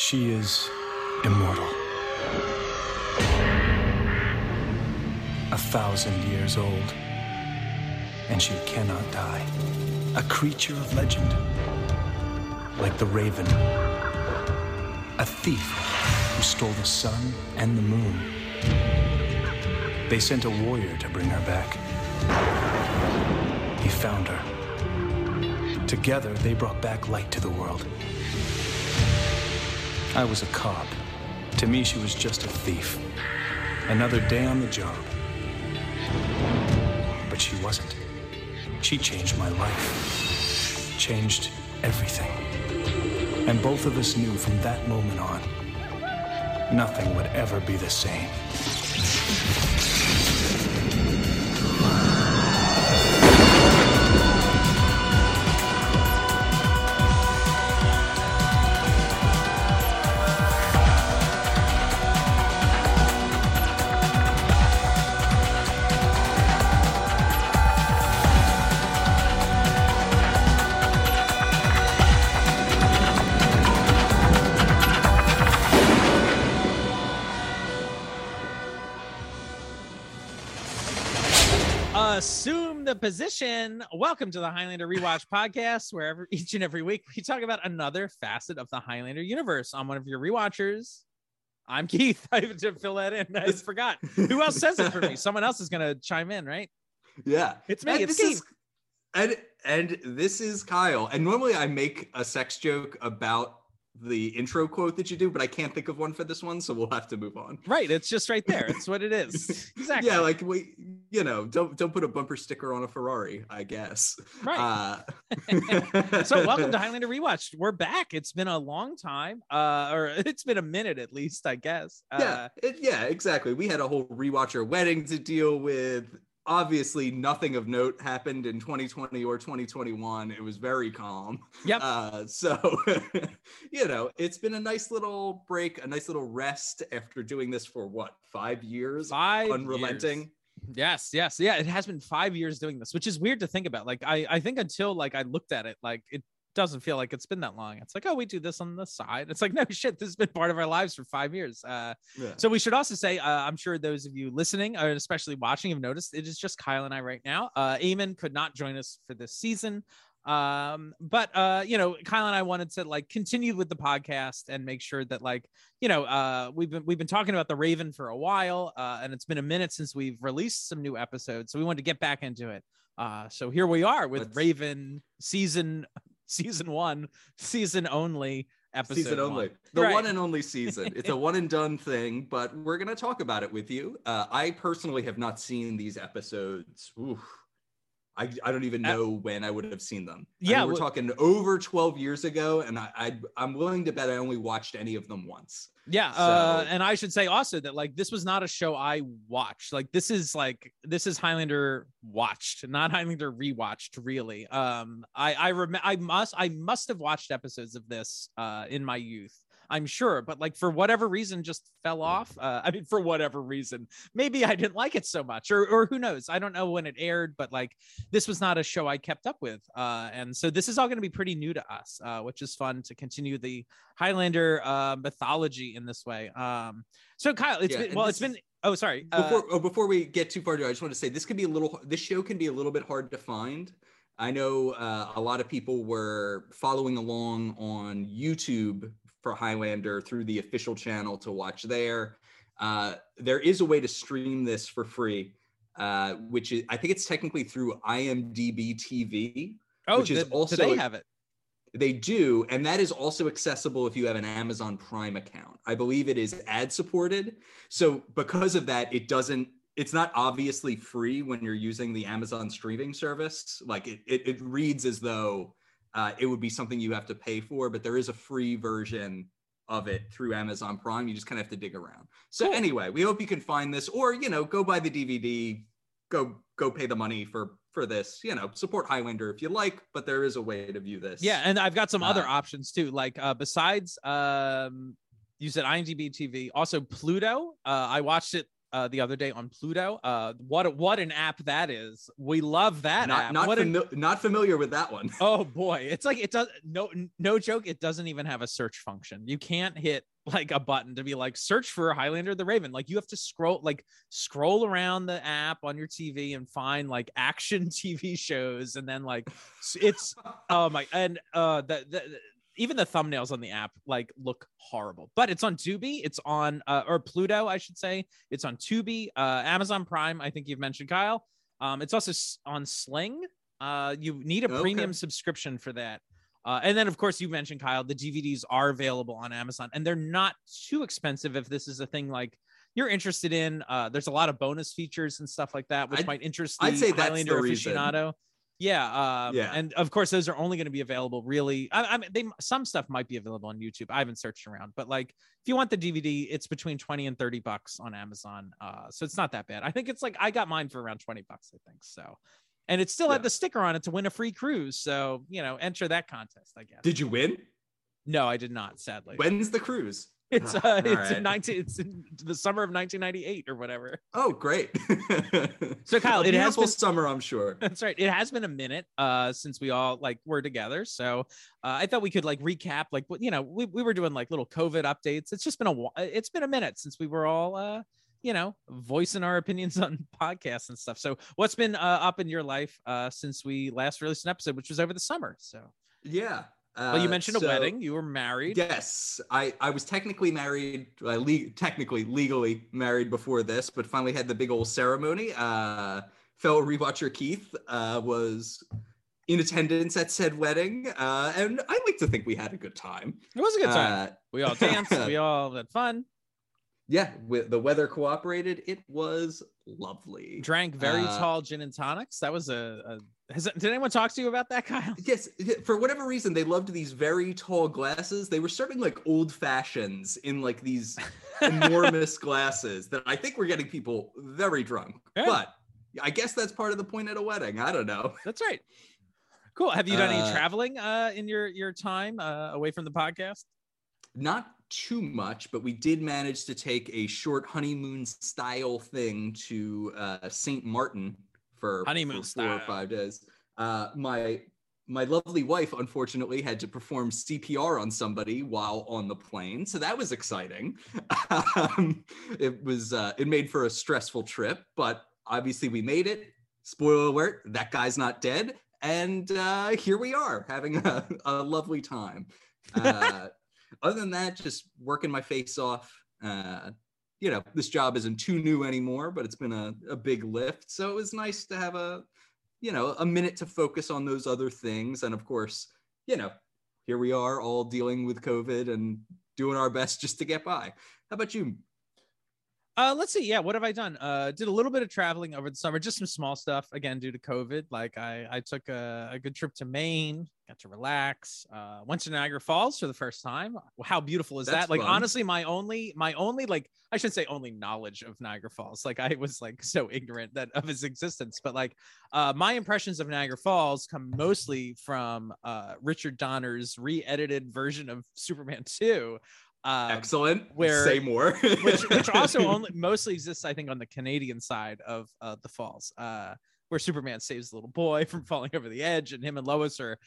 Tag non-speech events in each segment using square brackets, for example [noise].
She is immortal. A thousand years old. And she cannot die. A creature of legend. Like the raven. A thief who stole the sun and the moon. They sent a warrior to bring her back. He found her. Together, they brought back light to the world. I was a cop. To me, she was just a thief. Another day on the job. But she wasn't. She changed my life. Changed everything. And both of us knew from that moment on, nothing would ever be the same. The position. Welcome to the Highlander Rewatch [laughs] podcast, where every, each and every week we talk about another facet of the Highlander universe. I'm one of your rewatchers. I'm Keith. [laughs] I have to fill that in. I just forgot. [laughs] Who else says it for me? Someone else is going to chime in, right? Yeah, It's me. And It's this Keith. is- and and this is Kyle. And normally I make a sex joke about the intro quote that you do, but I can't think of one for this one, so we'll have to move on. Right. It's just right there. It's what it [laughs] is. Exactly. Yeah, like we, you know, don't don't put a bumper sticker on a Ferrari, I guess. right. Uh, [laughs] so [laughs] welcome to Highlander Rewatch. We're back. It's been a long time, uh, or it's been a minute at least, I guess. Uh, yeah, it, yeah, exactly. We had a whole rewatcher wedding to deal with. Obviously, nothing of note happened in 2020 or 2021. It was very calm. Yep. Uh, so, [laughs] you know, it's been a nice little break, a nice little rest after doing this for what, five years? Five Unrelenting. years. Yes, yes, yeah. It has been five years doing this, which is weird to think about. Like, I, I think until like I looked at it, like it doesn't feel like it's been that long. It's like, oh, we do this on the side. It's like, [laughs] no shit, this has been part of our lives for five years. Uh, Yeah. so we should also say, uh, I'm sure those of you listening, or especially watching, have noticed it is just Kyle and I right now. Uh, Eamon could not join us for this season. Um, but uh, you know, Kyle and I wanted to like continue with the podcast and make sure that like, you know, uh, we've been we've been talking about the Raven for a while, uh, and it's been a minute since we've released some new episodes, so we wanted to get back into it. Uh, so here we are with Let's- Raven season season one, season only episode. season one. the Right. one and only season it's a [laughs] one and done thing but we're gonna talk about it with you uh, i personally have not seen these episodes Oof. I, I don't even Uh, know when I would have seen them. I yeah, mean, we're well- talking over 12 years ago, and I, I I'm willing to bet I only watched any of them once. Yeah, uh, and I should say also that like this was not a show I watched. Like this is like this is Highlander watched, not Highlander rewatched. Really, um, I I rem- I must I must have watched episodes of this uh in my youth. I'm sure, but like for whatever reason, just fell off. Uh, I mean, for whatever reason, maybe I didn't like it so much, or or who knows? I don't know when it aired, but like this was not a show I kept up with, uh, and so this is all going to be pretty new to us, uh, which is fun to continue the Highlander uh, mythology in this way. Um, so Kyle, it's Yeah, been well, it's been oh sorry, uh, before oh, before we get too far, I just want to say this can be a little. This show can be a little bit hard to find. I know uh, a lot of people were following along on YouTube for Highlander through the official channel to watch there. Uh, there is a way to stream this for free, uh, which is I think it's technically through IMDb TV. oh, which is also do they have it? They do, and that is also accessible if you have an Amazon Prime account. I believe it is ad supported. So because of that, it doesn't. It's not obviously free when you're using the Amazon streaming service. Like it, it, it reads as though uh, it would be something you have to pay for, but there is a free version of it through Amazon Prime. You just kind of have to dig around. So anyway, we hope you can find this, or you know, go buy the DVD, go go pay the money for for this. You know, support Highlander if you like, but there is a way to view this. Yeah, and I've got some other Uh, options too. Like uh, besides, um, you said IMDb TV, also Pluto. Uh, I watched it uh, the other day on Pluto. Uh, what what an app that is. We love that not app. not, an- fami- not familiar with that one. [laughs] Oh boy, it's like it does no no joke. It doesn't even have a search function. You can't hit like a button to be like search for Highlander the Raven. Like you have to scroll like scroll around the app on your TV and find like action [laughs] TV shows, and then like it's [laughs] oh my and uh the, the even the thumbnails on the app like look horrible. But it's on Tubi. It's on uh, or Pluto, I should say. It's on Tubi, uh, Amazon Prime. I think you've mentioned Kyle. Um, it's also on Sling. Uh, you need a Okay. premium subscription for that. Uh, and then, of course, you mentioned Kyle. The DVDs are available on Amazon, and they're not too expensive if this is a thing like you're interested in. Uh, there's a lot of bonus features and stuff like that, which I'd- might interest the I'd say that's the Highlander reason. Yeah, um, Yeah. and of course, those are only going to be available. Really, I, I mean, they some stuff might be available on YouTube. I haven't searched around, but like, if you want the DVD, it's between twenty and thirty bucks on Amazon. Uh, so it's not that bad. I think it's like I got mine for around twenty bucks. I think so, and it still Yeah. had the sticker on it to win a free cruise. So you know, enter that contest. I guess. Did you win? No, I did not. Sadly, When's the cruise? It's uh, All it's right. in nineteen. It's in the summer of nineteen ninety eight or whatever. Oh, great. [laughs] So, Kyle, it has been- summer, I'm sure. [laughs] That's right. It has been a minute uh since we all like were together. So uh, I thought we could like recap like you know, we, we were doing like little COVID updates. It's just been a wh- it's been a minute since we were all uh you know, voicing our opinions on [laughs] podcasts and stuff. So what's been uh, up in your life uh since we last released an episode, which was over the summer. So Yeah. Uh, well, you mentioned a wedding, you were married. Yes, I, I was technically married, uh, le- technically legally married before this, but finally had the big old ceremony. Uh, fellow rewatcher Keith uh, was in attendance at said wedding, uh, and I like to think we had a good time. It was a good time. Uh, we all danced, [laughs] we all had fun, yeah, with the weather cooperated. It was lovely. drank very Uh, tall gin and tonics. That was a, a has, did anyone talk to you about that, [laughs] Kyle? Yes, for whatever reason, they loved these very tall glasses. They were serving like old fashions in like these enormous [laughs] glasses that I think were getting people very drunk. Yeah. But I guess that's part of the point at a wedding. I don't know. [laughs] That's right. Cool. Have you done any Uh, traveling uh, in your your time uh, away from the podcast? Not too much, but we did manage to take a short honeymoon style thing to uh, St. Martin for, Honeymoon for four or five days. Uh, my my lovely wife, unfortunately, had to perform CPR on somebody while on the plane, so that was exciting. [laughs] um, it was uh, it made for a stressful trip, but obviously we made it. Spoiler alert: that guy's not dead, and uh, here we are having a, a lovely time. [laughs] Uh, other than that, just working my face off. Uh, you know, this job isn't too new anymore, but it's been a, a big lift. So it was nice to have a, you know, a minute to focus on those other things. And of course, you know, here we are all dealing with COVID and doing our best just to get by. How about you? Uh, let's see. Yeah, what have I done? Uh, did a little bit of traveling over the summer, just some small stuff. Again, due to COVID, like I I took a, a good trip to Maine, got to relax. Uh, went to Niagara Falls for the first time. How beautiful is That's that? Like fun. honestly, my only my only like I shouldn't say only knowledge of Niagara Falls. Like I was like so ignorant that of its existence, but like uh, my impressions of Niagara Falls come mostly from uh, Richard Donner's re-edited version of Superman Two. Uh, Excellent. where- Say more. which which also [laughs] only mostly exists, I think, on the Canadian side of uh, the falls, uh, where Superman saves the little boy [laughs] from falling over the edge, and him and Lois are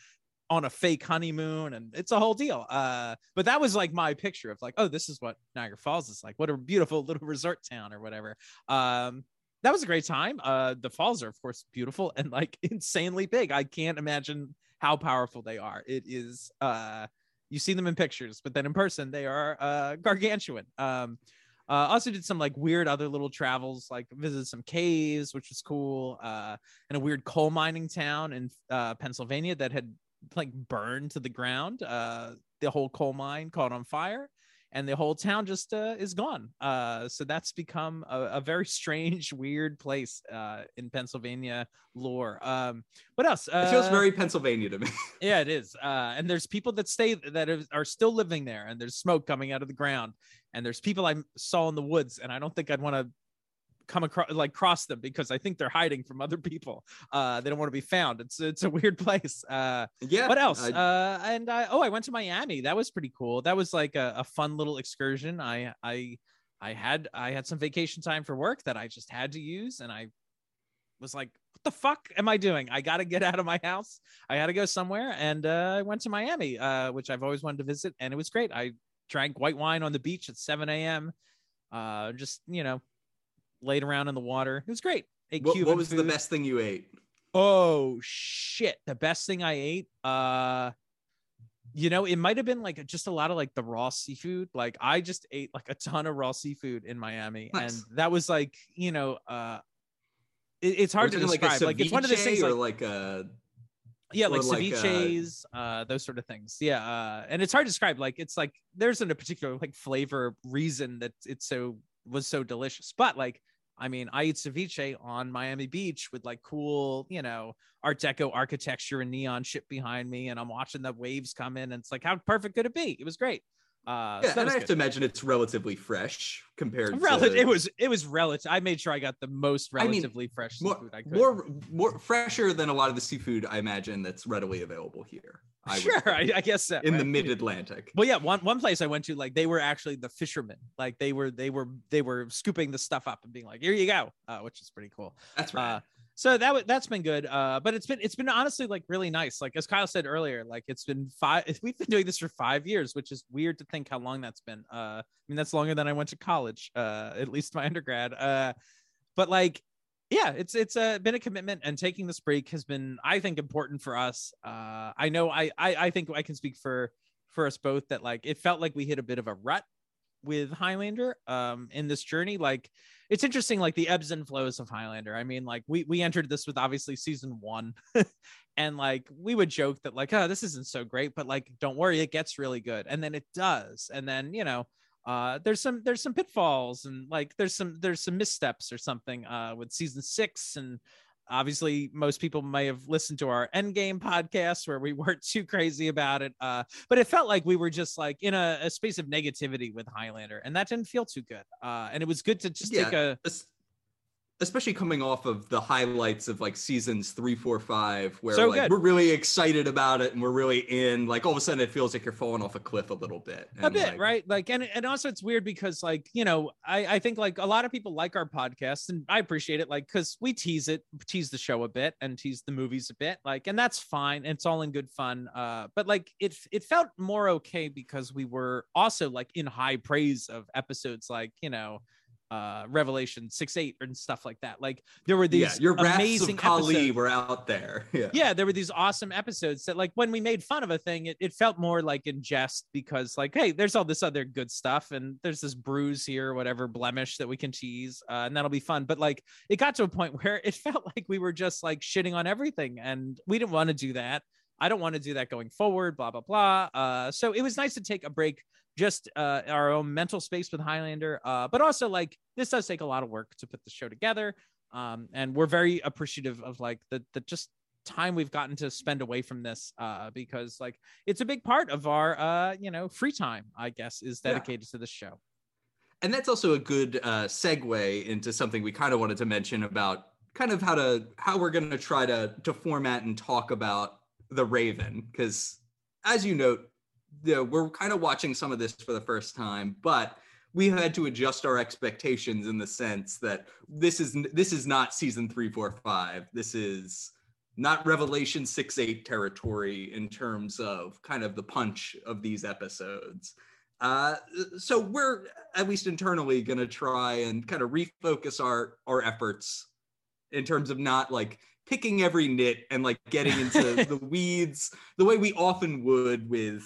on a fake honeymoon, and it's a whole deal. Uh, but that was like my picture of like, oh, this is what Niagara Falls is like. What a beautiful [laughs] little resort town or whatever. Um, that was a great time. Uh, the falls are of course beautiful and like [laughs] insanely big. I can't imagine how powerful they are. It is uh you see them in pictures, but then in person they are uh gargantuan. Um uh, also did some like weird other little travels, like visited some caves, which was cool, uh, and a weird coal mining town in uh, Pennsylvania that had like burned to the ground. Uh, the whole coal mine caught on fire, and the whole town just uh, is gone. Uh, so that's become a, a very strange, weird place uh, in Pennsylvania lore. Um, what else? Uh, it feels very Pennsylvania to me. [laughs] yeah, it is. Uh, and there's people that stay that are, are still living there, and there's smoke coming out of the ground, and there's people I saw in the woods, and I don't think I'd want to come across like cross them because I think they're hiding from other people. Uh, they don't want to be found. It's it's a weird [laughs] place. Uh, yeah. what else? I- uh, and I oh, I went to Miami. That was pretty cool. That was like a, a fun little excursion. I I I had I had some vacation time for work that I just had to use, and I was like, "What the fuck am I doing? I got to get out of my house. I got to go somewhere." And uh, I went to Miami, uh, which I've always wanted to visit, and it was great. I drank white wine on the beach at 7 a.m. Uh, just you know, laid around in the water. It was great. Ate what, what was food. the best thing you ate? Oh shit! The best thing I ate. Uh, you know, it might have been like just a lot of like the raw seafood. Like I just ate like a ton of raw seafood in Miami, nice. and that was like you know, uh, it, it's hard to describe. Like, like, it's one of those things, like, like a yeah, like ceviches, like, uh, those sort of things. Yeah, uh, and it's hard to describe. Like it's like there's a particular like flavor reason that it's so was so delicious, but like I mean, I eat ceviche on Miami Beach with like cool, you know, Art Deco architecture and neon shit behind me, and I'm watching the waves come in, and it's like, how perfect could it be? It was great. Uh, yeah, so and I have good. to imagine it's relatively fresh compared. Rel- to... It was it was relative. I made sure I got the most relatively I mean, fresh more, seafood I could. More more fresher than a lot of the seafood I imagine that's readily available here. I sure, I, I, guess so, in right? the Mid Atlantic. Well, yeah, one one place I went to, like they were actually the fishermen. Like they were they were they were scooping the stuff up and being like, "Here you go," uh, which is pretty cool. That's right. Uh, so that that's been good uh but it's been it's been honestly like really nice. Like as kyle said earlier like it's been five [laughs] we've been doing this for five years which is weird to think how long that's been uh i mean that's longer than i went to college uh at least my [laughs] undergrad uh but like yeah it's it's uh, been a commitment and taking this break has been i think important for us uh i know I, I i think i can speak for for us both that like it felt like we hit a bit of a rut with highlander um in this journey like it's interesting like the ebbs and flows of highlander. I mean like we we entered this with obviously season one [laughs] and like we would joke that like oh this isn't so great but like don't worry it gets really good and then it does and then you know uh there's some there's some pitfalls and like there's some there's some missteps or something uh with season six and obviously most people may have listened to our endgame podcast where we [laughs] weren't too crazy about it uh, but it felt like we were just like in a, a, space of negativity with highlander and that didn't feel too good uh, and it was good to just yeah, take a especially coming off of the highlights of like seasons three, four, five, where so like, we're really excited about it and we're really in. Like all of a sudden, it feels like you're falling off a cliff a little bit. And, a bit, like, right? Like, and and also it's weird because like you know, I I think like a lot of people like our podcast and I appreciate it, like because we tease it, tease the show a bit and tease the movies a bit, like, and that's fine. It's all in good fun. Uh, but like it it felt more okay because we were also like in high praise of episodes, like you know uh revelation 6 8 and stuff like that. Like there were these yeah, your amazing of Kali episodes. were out there. [laughs] Yeah. Yeah there were these awesome episodes that like when we made fun of a thing it, it felt more like in jest because like hey there's all this other good stuff and there's this bruise here whatever blemish that we can tease uh, and that'll be fun. But like it got to a point [laughs] where it felt like we were just like shitting on everything and we didn't want to do that I don't want to do that going forward, blah, blah, blah. Uh, so it was nice to take a break just uh, our own mental space with Highlander, uh, but also like this does take a lot of work to put the show together. Um, and we're very appreciative of like the the just time we've gotten to spend away from this uh, because like it's a big part of our uh, you know free time, I guess, is dedicated yeah. to this show. And that's also a good uh, segue into something we kind of wanted to mention about kind of how to how we're going to try to to format and talk about the Raven because as you note you know, we're kind of watching some of this for the first time, but we had to adjust our expectations in the sense that this is this is not season three, four, five. This is not Revelation six, eight territory in terms of kind of the punch of these episodes. Uh, so we're at least internally going to try and kind of refocus our our efforts in terms of not like picking every nit and like getting into [laughs] the weeds the way we often would with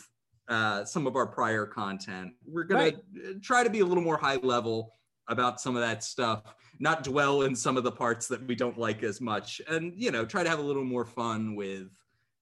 uh, some of our prior content. We're going right. to try to be a little more high level about some of that stuff, not dwell in some of the parts that we don't like as much, and you know, try to have a little more fun with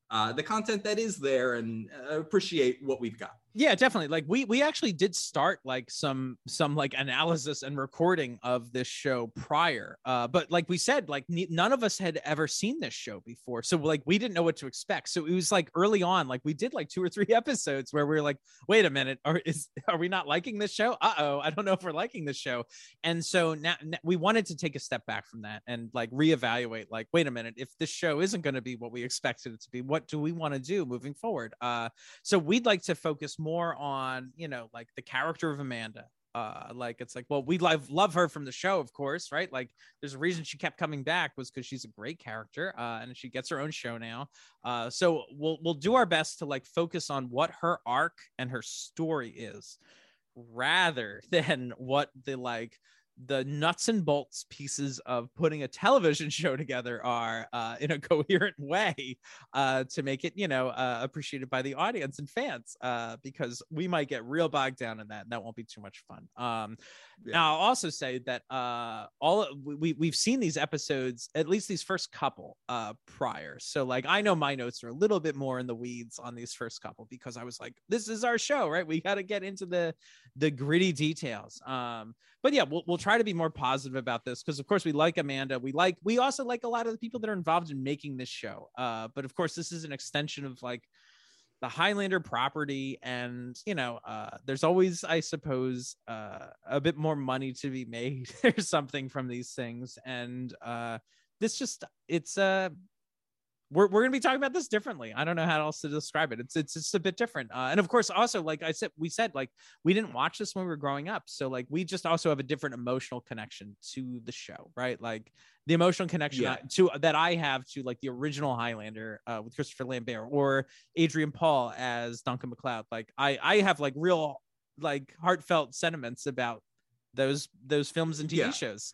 uh, the content that is there and uh, appreciate what we've got yeah definitely like we we actually did start like some some like analysis and recording of this show prior uh but like we said like n- none of us had ever seen this show before so like we didn't know what to expect so it was like early on like we did like two or three [laughs] episodes where we were like wait a minute are is are we not liking this show? Uh-oh i don't know if we're liking this show and so now, now we wanted to take a step back from that and like reevaluate like wait a minute if this show isn't going to be what we expected it to be what do we want to do moving forward? Uh so we'd like to focus more on you know like the character of amanda uh like it's like well we love love her from the show of course right? Like there's a reason she kept coming back was because she's a great character uh and she gets her own show now. Uh so we'll we'll do our best to like focus on what her arc and her story is rather [laughs] than what the like the nuts and bolts pieces of putting a television [laughs] show together are uh, in a [laughs] coherent way uh, to make it, you know, uh, appreciated by the audience and fans, uh, because we might get real bogged down in that, and that won't be too much fun. Um, yeah. Now, I'll also say that uh, all we we've seen these episodes, at least these first couple, uh, prior. So, like, I know my notes are a little bit more in the weeds on these first couple because I was like, this is our show, right? We got to get into the the gritty details. Um, but yeah, we'll, we'll try to be more positive about this because, of course, we like Amanda. We like, we also like a lot of the people that are involved in making this show. Uh, but of course, this is an extension of like the Highlander property, and you know, uh, there's always, I suppose, uh, a bit more money to be made [laughs] or something from these things, and uh, this just, it's uh we're, we're gonna be talking about this differently. I don't know how else to describe it. It's it's just a bit different. Uh, and of course, also like I said, we said like we didn't watch this when we were growing up, so like we just also have a different emotional connection to the show, right? Like the emotional connection yeah. to that I have to like the original Highlander uh, with Christopher Lambert or Adrian Paul as Duncan MacLeod. Like I I have like real like heartfelt sentiments about those those films and TV yeah. shows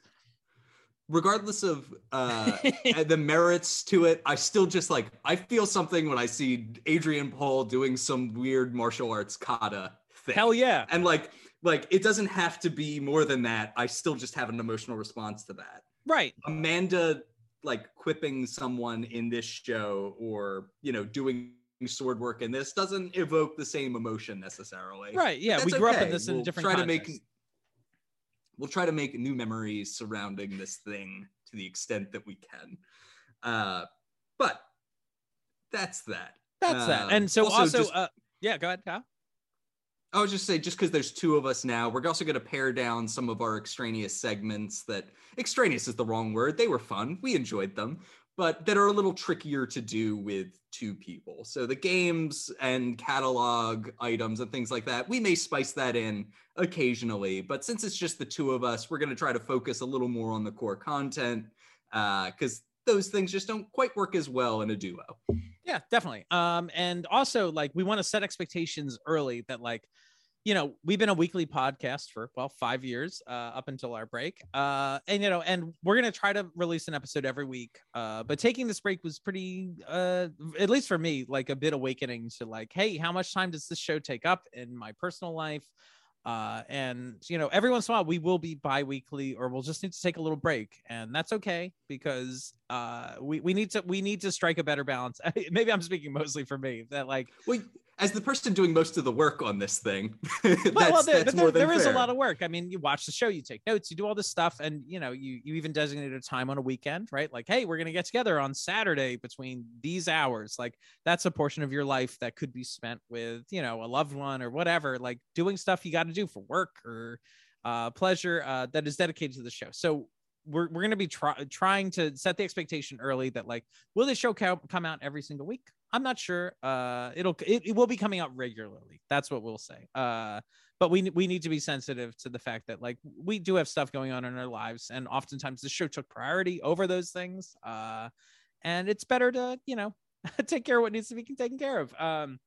regardless of uh [laughs] the merits to it i still just like i feel something when i see adrian paul doing some weird martial arts kata thing. Hell yeah. And like like it doesn't have to be more than that. I still just have an emotional response to that. Right. Amanda like quipping someone in this show or you know doing sword work in this doesn't evoke the same emotion necessarily. Right. Yeah we grew okay. up in this in we'll a different try context. to make we'll try to make new memories surrounding this thing to the extent that we can. Uh, but that's that. That's that. And so also, also just, uh, yeah, go ahead, Kyle. I was just say, just because there's two of us now, we're also going to pare down some of our extraneous segments. That extraneous is the wrong word. They were fun. We enjoyed them, but that are a little trickier to do with two people. So the games and catalog items and things like that, we may spice that in occasionally. But since it's just the two of us, we're going to try to focus a little more on the core content because uh, those things just don't quite work as well in a duo. Yeah, definitely. Um, and also like we want to set expectations early that like you know we've been a weekly podcast for well five years uh, up until our break uh, and you know and we're gonna try to release an episode every week uh, but taking this break was pretty uh, at least for me like a bit awakening to like hey how much time does this show take up in my personal life? Uh, and you know every once in a while we will be bi-weekly or we'll just need to take a little break and that's okay because uh, we, we need to we need to strike a better balance. [laughs] Maybe i'm speaking mostly for me that like well as the person doing most of the work on this thing, [laughs] that's, well, there, that's there, there is a lot of work. I mean, you watch the show, you take notes, you do all this stuff, and you know, you you even designate a time on a weekend, right? Like, hey, we're gonna get together on Saturday between these hours. Like, that's a portion of your life that could be spent with, you know, a loved one or whatever. Like, doing stuff you got to do for work or uh, pleasure uh, that is dedicated to the show. So we're, we're going to be try, trying to set the expectation early that like will this show co- come out every single week i'm not sure uh it'll it, it will be coming out regularly that's what we'll say uh but we we need to be sensitive to the fact that like we do have stuff going on in our lives and oftentimes the show took priority over those things uh and it's better to you know [laughs] take care of what needs to be taken care of um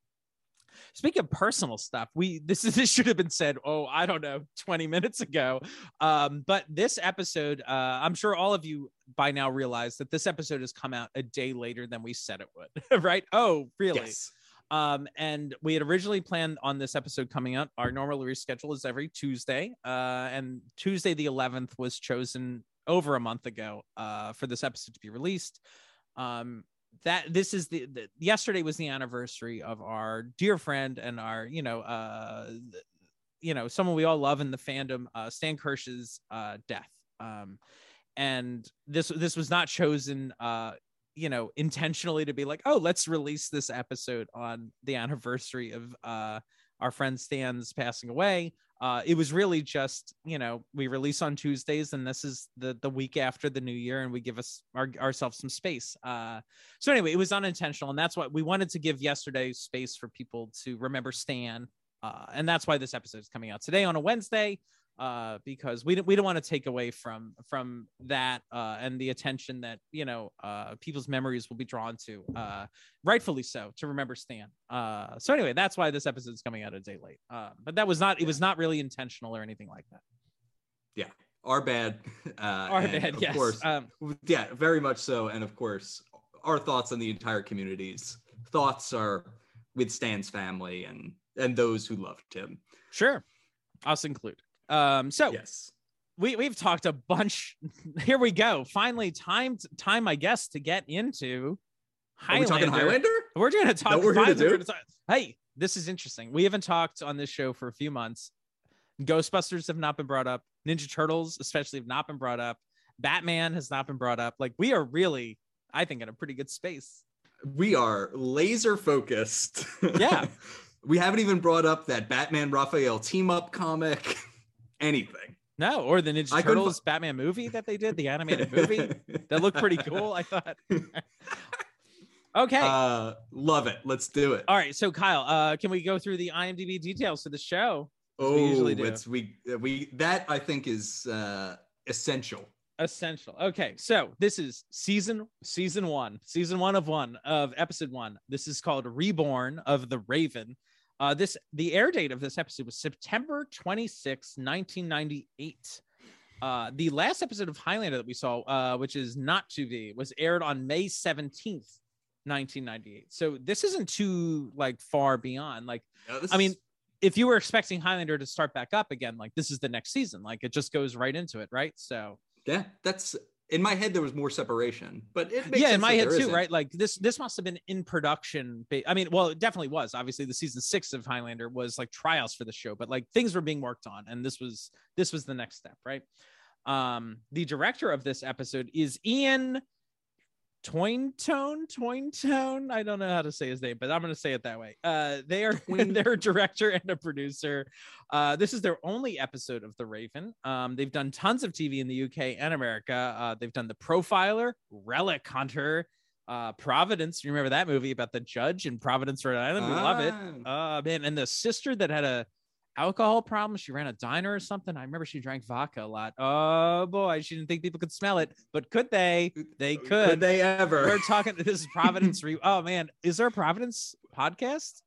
Speaking of personal stuff, we this is [laughs] this should have been said. Oh, I don't know, twenty minutes ago. Um, but this episode, uh, I'm sure all of you by now realize that this episode has come out a day later than we said it would. [laughs] right? Oh, really? Yes. Um, and we had originally planned on this episode coming out. Our normal reschedule is every Tuesday, uh, and Tuesday the 11th was chosen over a month ago uh, for this episode to be released. Um, that this is the, the, yesterday was the anniversary of our dear friend and our you know uh you know someone we all love in the fandom uh stan kirsch's uh death. Um and this this was not chosen uh you know intentionally to be like oh let's release this episode on the anniversary of uh our friend stan's passing away uh, it was really just you know we release on Tuesdays and this is the the week after the new year and we give us our, ourselves some space. Uh, so anyway, it was unintentional and that's what we wanted to give yesterday space for people to remember Stan, uh, and that's why this episode is coming out today on a Wednesday. Uh, because we don't we don't want to take away from from that uh, and the attention that you know uh, people's memories will be drawn to, uh, rightfully so, to remember Stan. Uh, so anyway, that's why this episode is coming out a day late. Uh, but that was not it was not really intentional or anything like that. Yeah, our bad. [laughs] Uh, Our bad, of yes. course, Um, yeah, very much so. And of course, our thoughts on the entire community's thoughts are with Stan's family and and those who loved him. sure, us included. Um, so Yes. we we've talked a bunch. [laughs] Here we go. Finally, time time I guess to get into Are we talking Highlander? We're going to talk. we're here to do? Hey, this is interesting. We haven't talked on this show for a few months. Ghostbusters have not been brought up. Ninja Turtles, especially, have not been brought up. Batman has not been brought up. Like we are really, I think, in a pretty good space. We are laser focused. [laughs] Yeah. we haven't even brought up that Batman Raphael team up comic. [laughs] Anything. No, or the Ninja I couldn't Turtles Batman movie that they did, the animated [laughs] movie that looked pretty cool. I thought. [laughs] okay. Uh, love it. Let's do it. All right. So Kyle, uh, can we go through the IMDb details for the show? Oh, we usually do. it's we we that I think is uh essential. essential okay so this is season season one season one of one of episode one this is called reborn of the raven uh this the air date of this episode was september 26 1998 uh the last episode of highlander that we saw uh which is not 2v was aired on may 17th 1998 so this isn't too like far beyond like this I mean, if you were expecting highlander to start back up again like this is the next season like it just goes right into it right? So yeah, that's in my head. There was more separation, but it makes yeah in my head too isn't. right like this this must have been in production i mean well it definitely was obviously the season six of highlander was like trials for the show but like things were being worked on and this was this was the next step right um the director of this episode is ian Tointone, Tointone. I don't know how to say his name, but I'm going to say it that way. Uh, they are [laughs] a director and a producer. Uh, this is their only episode of The Raven. Um, they've done tons of TV in the UK and America. Uh, they've done The Profiler, Relic Hunter, uh, Providence. You remember that movie about the judge in Providence, Rhode Island? We love it. Ah, Uh, man, and the sister that had a alcohol problem. She ran a diner or something. I remember she drank vodka a lot. Oh boy, she didn't think people could smell it, but could they? They could. Could they ever? We're talking. This is Providence. Re- oh man, is there a Providence podcast?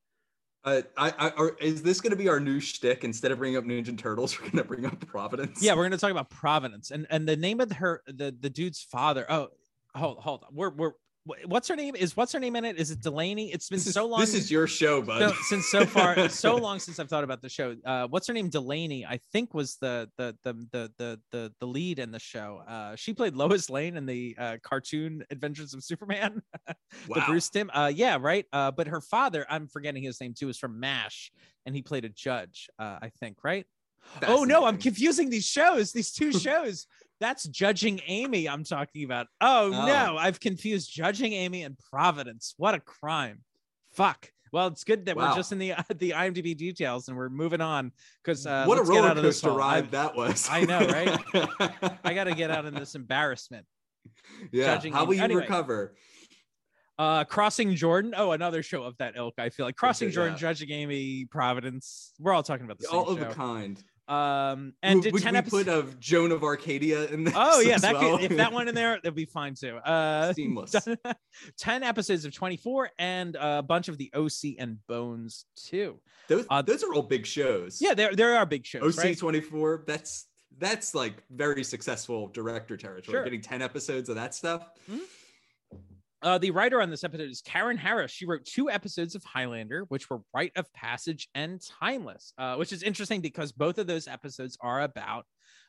Uh, I, I, are, is this going to be our new shtick? Instead of bringing up Ninja Turtles, [laughs] we're going to bring up Providence. Yeah, we're gonna talk about Providence and and the name of her the the dude's father. Oh, hold hold on. We're we're wh- what's her name? Is what's her name in it? Is it Delany? It's been is, so long. This is your show, bud. so, since so far [laughs] so long since I've thought about the show. Uh, what's her name? Delany, I think was the the the the the the, the lead in the show. Uh, she played Lois Lane in the uh, cartoon Adventures of Superman, [laughs] wow. the Bruce Timm. Uh, yeah, right. Uh, but her father, I'm forgetting his name too, is from Mash, and he played a judge. Uh, I think, right? Oh no, I'm confusing these shows, these two [laughs] shows. That's Judging Amy I'm talking about. Oh, Oh. no, I've confused Judging Amy and Providence. What a crime. Fuck. Well, it's good that Wow. we're just in the [laughs] the IMDb details and we're moving on because uh, what a roller out of this coaster ride that was. I know, right? [laughs] I got to get out of this embarrassment. yeah. Judging How Amy. will you Anyway. recover? Uh, Crossing Jordan. Oh, another show of that ilk. I feel like Crossing Jordan, yeah. Judging Amy, Providence. We're all talking about the same All of a kind. Um, and would did would ten we episodes. put of Joan of Arcadia in this? Oh yeah, that well? could, if that one in there, that'd be fine too. [laughs] Uh, seamless. [laughs] 10 episodes of 24 and a bunch of the OC and Bones too. Those, uh, those are all big shows. Yeah, there there are big shows, OC right? 24. That's that's like very successful director territory. Sure. Getting 10 episodes of that stuff. Uh, the writer on this episode is Karen Harris. She wrote two episodes of Highlander, which were Rite of Passage and Timeless, uh, which is interesting because both of those episodes are about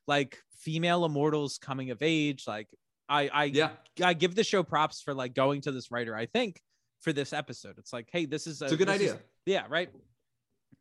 like female immortals coming of age. Like I I Yeah. I give the show props for like going to this writer. I think for this episode, it's like, hey, this is It's a good this is- idea. yeah right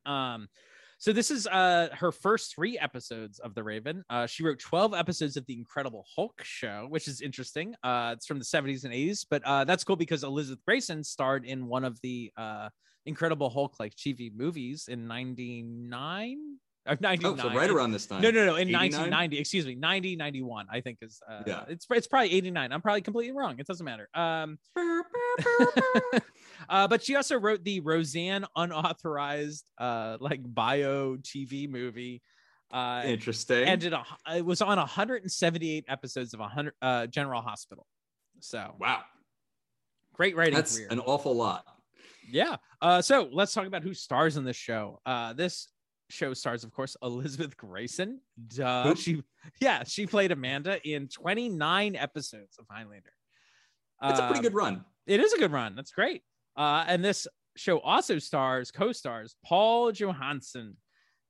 um so this is uh her first three episodes of the raven. Uh she wrote 12 episodes of the incredible hulk show which is interesting. Uh it's from the 70s and 80s but uh that's cool because elizabeth gracen starred in one of the uh incredible hulk like tv movies in 99 or 99 Oh, so right around this time. no, no, no. In 89? 1990, excuse me, 90, 91, I think is. Uh, Yeah. It's it's probably 89. I'm probably completely wrong. It doesn't matter. Um, [laughs] [laughs] uh, but she also wrote the Roseanne unauthorized uh like bio TV movie. Uh, Interesting. ended a, it was on 178 episodes of 100 uh, General Hospital. So wow, great writing that's career. an awful lot. Yeah. Uh, so let's talk about who stars in this show. Uh, this show stars, of course, Elizabeth Gracen. Duh. She, yeah, she played Amanda in 29 episodes of Highlander. That's a pretty Um, good run. It is a good run. That's great. Uh, and this show also stars, co-stars Paul Johansson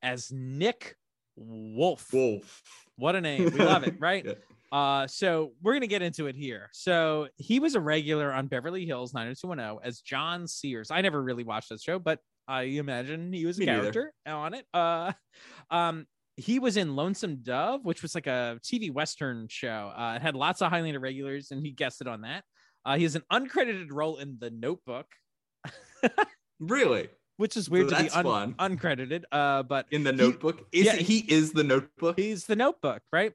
as Nick Wolf. Wolf. What a name. We love it, [laughs] right? Yeah. Uh, so we're gonna get into it here. So he was a regular on Beverly Hills 90210 as John Sears. I never really watched that show, but I imagine he was a Me neither. character on it. Uh, um, he was in Lonesome Dove, which was like a TV Western show. Uh, it had lots of Highlander regulars, and he guested on that. Uh, he has an uncredited role in The Notebook, Really? which is weird to be un- uncredited. Uh, but In the He- notebook? Is yeah, it- he is the notebook? he's the Notebook, right?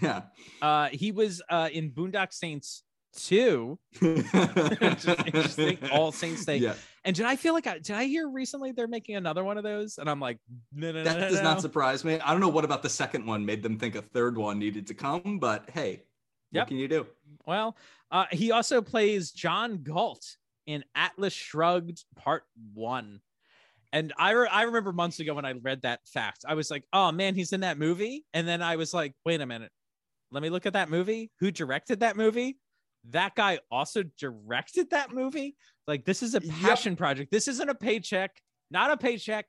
yeah. Uh, he was uh in Boondock Saints 2 [laughs] [laughs] interesting. All Saints Day. Yeah. And did I feel like I did I hear recently they're making another one of those? And I'm like, no, no, That no, does no. not surprise me. I don't know what about the second one made them think a third one needed to come, but hey, Yep. what can you do? Well, uh, he also plays John Galt in Atlas Shrugged Part One. And I re- I remember months ago when I read that fact, I was like, oh man, he's in that movie. And then I was like, wait a minute, let me look at that movie. Who directed that movie? That guy also directed that movie. Like, this is a Yep. passion project. This isn't a paycheck, not a paycheck,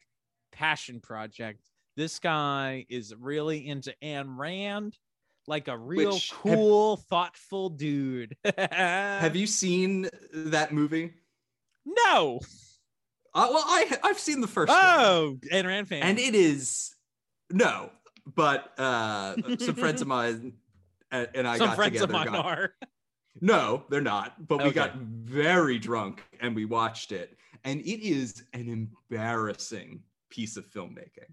passion project. This guy is really into Ayn Rand, like a real Which- have- cool, thoughtful dude. [laughs] Have you seen that movie? No. Uh, well, I I've seen the first one. Oh, Ayn Rand fan. and it is no, but uh, some friends of [laughs] mine and, I Some got friends of together. mine got- are. No, they're not. But we Okay. got very drunk and we watched it, and it is an embarrassing piece of filmmaking.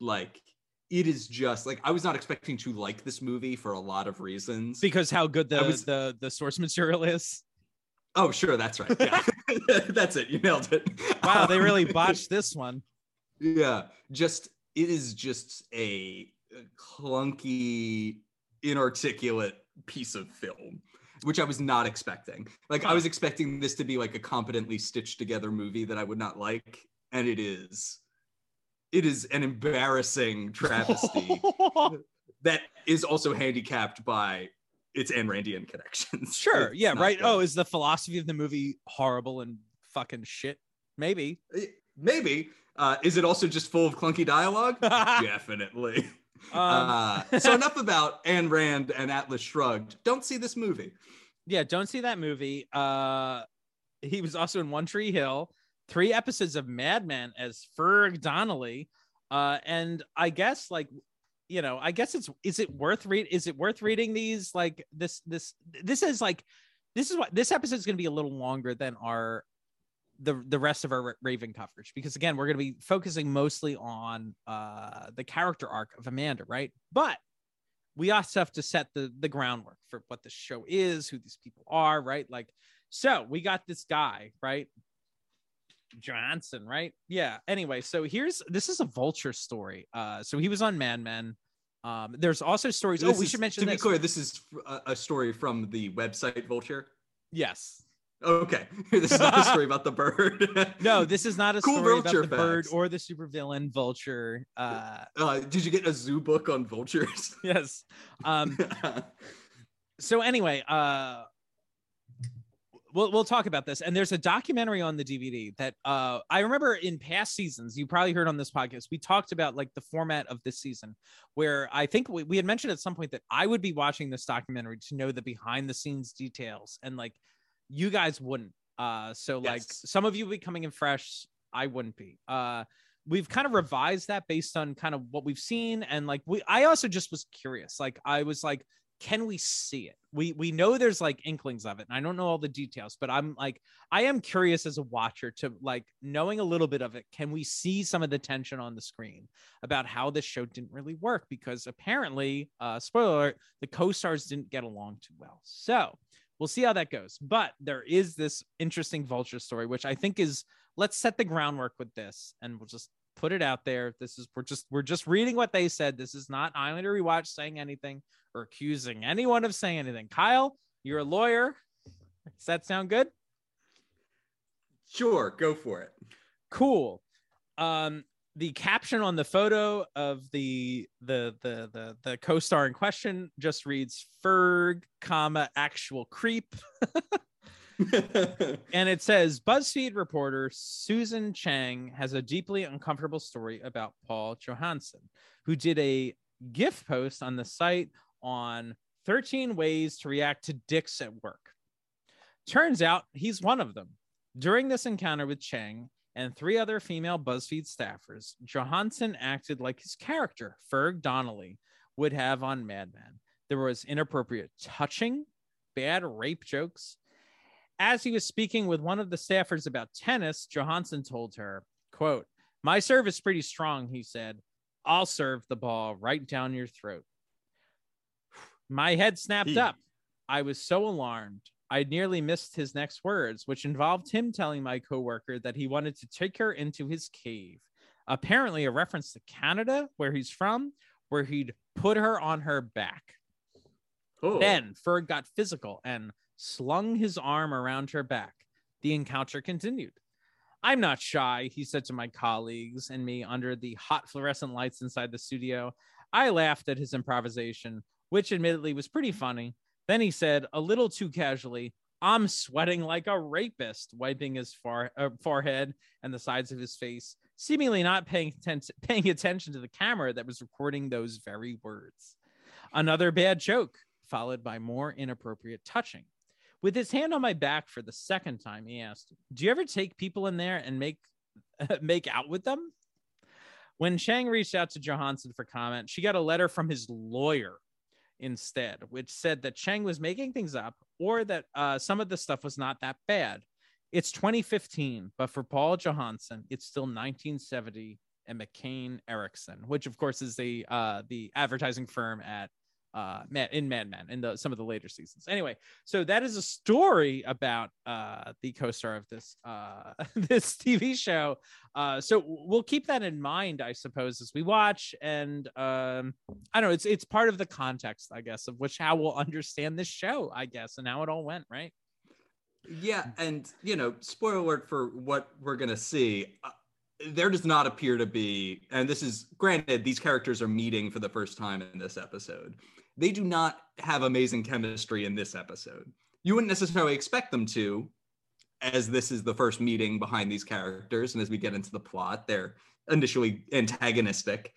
Like it is just like I was not expecting to like this movie for a lot of reasons. Because how good the, was- the the source material is. oh, sure, that's right. Yeah, [laughs] that's it. You nailed it. Wow, they [laughs] really botched this one. Yeah, just it is just a clunky, inarticulate piece of film, which I was not expecting. Like I was expecting this to be like a competently stitched together movie that I would not like, and it is. It is an embarrassing [laughs] travesty that is also handicapped by its Ayn Randian connections. sure. It's Yeah. Right. good. Oh, is the philosophy of the movie horrible and fucking shit? Maybe. maybe. Uh, is it also just full of clunky dialogue? [laughs] Definitely. Um, uh, so enough about Ayn Rand and Atlas Shrugged. Don't see this movie. yeah. Don't see that movie. Uh, he was also in One Tree Hill, three episodes of Mad Men as Ferg Donnelly. Uh, and I guess like you know, I guess it's is it worth read is it worth reading these like this this this is like this is what this episode is going to be a little longer than our the the rest of our Raven coverage because again we're going to be focusing mostly on uh the character arc of Amanda, right? But we also have to set the the groundwork for what the show is, who these people are, right? Like so we got this guy, right? Johansson, right? Yeah. Anyway, so here's this is a vulture story. Uh, so he was on Mad Men. Um, there's also stories. oh, we is- should mention To be clear, this is a, a story from the website Vulture. Yes. Okay, [laughs] this is not a story about the bird. [laughs] No, this is not a [laughs] Cool story about the bird or the supervillain vulture. Uh, Uh, did you get a zoo book on vultures? yes. Um, so anyway, uh, we'll we'll talk about this. And there's a documentary on the DVD that uh, I remember in past seasons. You probably heard on this podcast. We talked about like the format of this season, where I think we, we had mentioned at some point that I would be watching this documentary to know the behind the scenes details, and like you guys wouldn't. Uh, so like some of you would be coming in fresh. I wouldn't be. Uh, we've kind of revised that based on kind of what we've seen and like we i also just was curious like i was like can we see it we we know there's like inklings of it and i don't know all the details but i'm like i am curious as a watcher to like knowing a little bit of it can we see some of the tension on the screen about how this show didn't really work because apparently uh spoiler alert, the co-stars didn't get along too well so we'll see how that goes but there is this interesting vulture story which i think is let's set the groundwork with this and we'll just put it out there. This is we're just we're just reading what they said. This is not Highlander rewatch saying anything or accusing anyone of saying anything. Kyle, you're a lawyer. Does that sound good? Sure, go for it. Cool. Um, the caption on the photo of the the the the, the co-star in question just reads Ferg, comma actual creep. [laughs] and it says BuzzFeed reporter Susan Cheng has a deeply uncomfortable story about Paul Johansson, who did a GIF post on the site on 13 ways to react to dicks at work. Turns out he's one of them. During this encounter with Cheng and three other female BuzzFeed staffers, Johansson acted like his character, Ferg Donnelly, would have on Mad Men. There was inappropriate touching, bad rape jokes, as he was speaking with one of the staffers about tennis, Johansson told her, quote, My serve is pretty strong, he said. I'll serve the ball right down your throat. [sighs] My head snapped up. I was so alarmed. I nearly missed his next words, which involved him telling my coworker that he wanted to take her into his cave. Apparently, a reference to Canada, where he's from, where he'd put her on her back. Oh. Then Ferg got physical and slung his arm around her back. The encounter continued. I'm not shy, he said to my colleagues and me under the hot fluorescent lights inside the studio. I laughed at his improvisation, which admittedly was pretty funny. Then he said, a little too casually, I'm sweating like a rapist, wiping his far, uh, forehead and the sides of his face, seemingly not paying, atten- paying attention to the camera that was recording those very words. Another bad joke, followed by more inappropriate touching. With his hand on my back for the second time, he asked, "Do you ever take people in there and make [laughs] make out with them?" When Cheng reached out to Johansson for comment, she got a letter from his lawyer instead, which said that Cheng was making things up or that uh, some of the stuff was not that bad. It's 2015, but for Paul Johansson, it's still 1970 and McCann Erickson, which of course is the uh, the advertising firm at uh in Mad Men in the some of the later seasons. Anyway, so that is a story about uh the co-star of this uh [laughs] this TV show. Uh so we'll keep that in mind, I suppose, as we watch. And um I don't know, it's it's part of the context, I guess, of which how we'll understand this show, I guess, and how it all went, right? Yeah, and you know, spoiler alert for what we're gonna see. Uh, there does not appear to be, and this is granted, these characters are meeting for the first time in this episode they do not have amazing chemistry in this episode. You wouldn't necessarily expect them to, as this is the first meeting behind these characters. And as we get into the plot, they're initially antagonistic.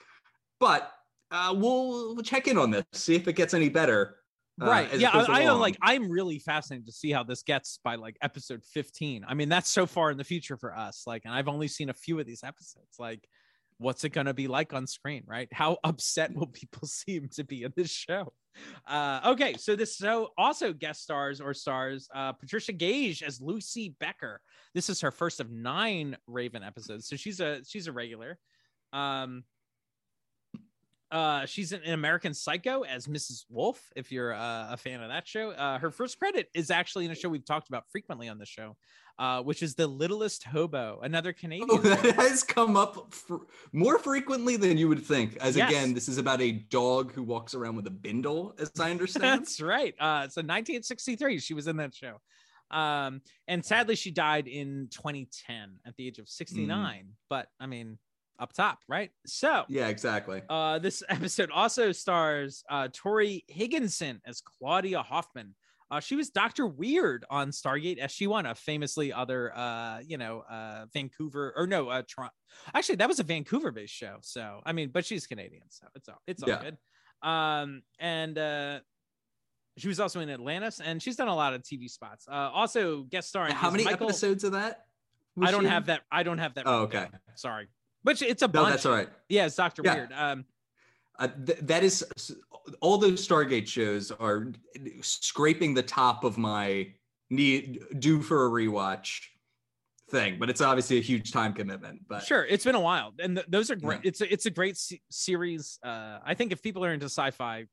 But uh, we'll, we'll check in on this, see if it gets any better. Uh, right. Yeah. I, I am like, I'm really fascinated to see how this gets by like episode 15. I mean, that's so far in the future for us. Like, and I've only seen a few of these episodes. Like, what's it going to be like on screen, right? How [laughs] upset will people [laughs] seem to be in this show? Uh, okay, so this show also guest stars or stars uh, Patricia Gage as Lucy Becker. This is her first of nine Raven episodes, so she's a she's a regular. Um, uh, she's in American Psycho as Mrs. Wolf. If you're uh, a fan of that show, uh, her first credit is actually in a show we've talked about frequently on the show, uh, which is The Littlest Hobo, another [laughs] Canadian. Oh, that has come up more frequently than you would think. As yes. again, this is about a dog who walks around with a bindle, as I [laughs] understand. That's right. Uh, so 1963, she was in that show. Um, and sadly, she died in 2010 at the age of 69. Mm. But I mean, up top, right? So yeah, exactly. Uh, this [laughs] episode also stars uh, Torri Higginson as Claudia Hoffman, uh, she was Doctor Weir on Stargate SG-1, a famously other, uh, you know, uh, Vancouver or no, uh, Toronto. Actually, that was a Vancouver-based show. So I mean, but she's Canadian, so it's all it's all yeah. good. Um, and uh, she was also in Atlantis, and she's done a lot of TV spots. Uh, also guest starring. How many Michael... episodes of that? I don't have that. I don't have that. Oh, okay. Sorry, but it's a bunch. No, that's all right. Yeah, it's Doctor yeah. Weir. Um, uh, th- that is all those Stargate shows are scraping the top of my need due for a rewatch thing, but it's obviously a huge time commitment. But sure, it's been a while, and th- those are great. Yeah. It's a, it's a great series. Uh, I think if people are into sci-fi,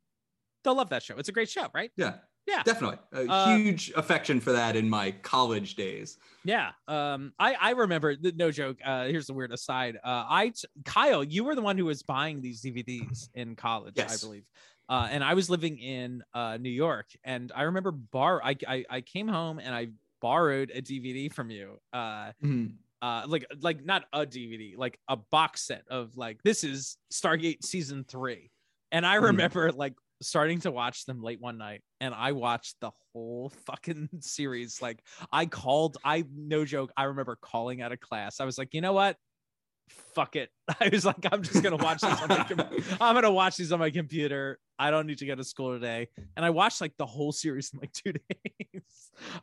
they'll love that show. It's a great show, right? Yeah. Yeah, definitely a Uh, huge affection for that in my college days. Yeah. Um, I, I remember no joke. Uh, here's the weird aside. Uh, I, t- Kyle, you were the one who was buying these DVDs [clears throat] in college, I believe. Uh, and I was living in uh, New York and I remember bar, I, I, I came home and I borrowed a DVD from you. Uh, uh like like not a dvd like a box set of like this is stargate season three and i Mhm. remember like starting to watch them late one night and i watched the whole fucking [laughs] series. Like i called i no joke i remember calling out of class. I was like you know what? Fuck it. [laughs] I was like i'm just gonna watch this on my com- [laughs] i'm gonna watch these on my computer. I don't need to go to school today. And i watched like the whole series in like two days.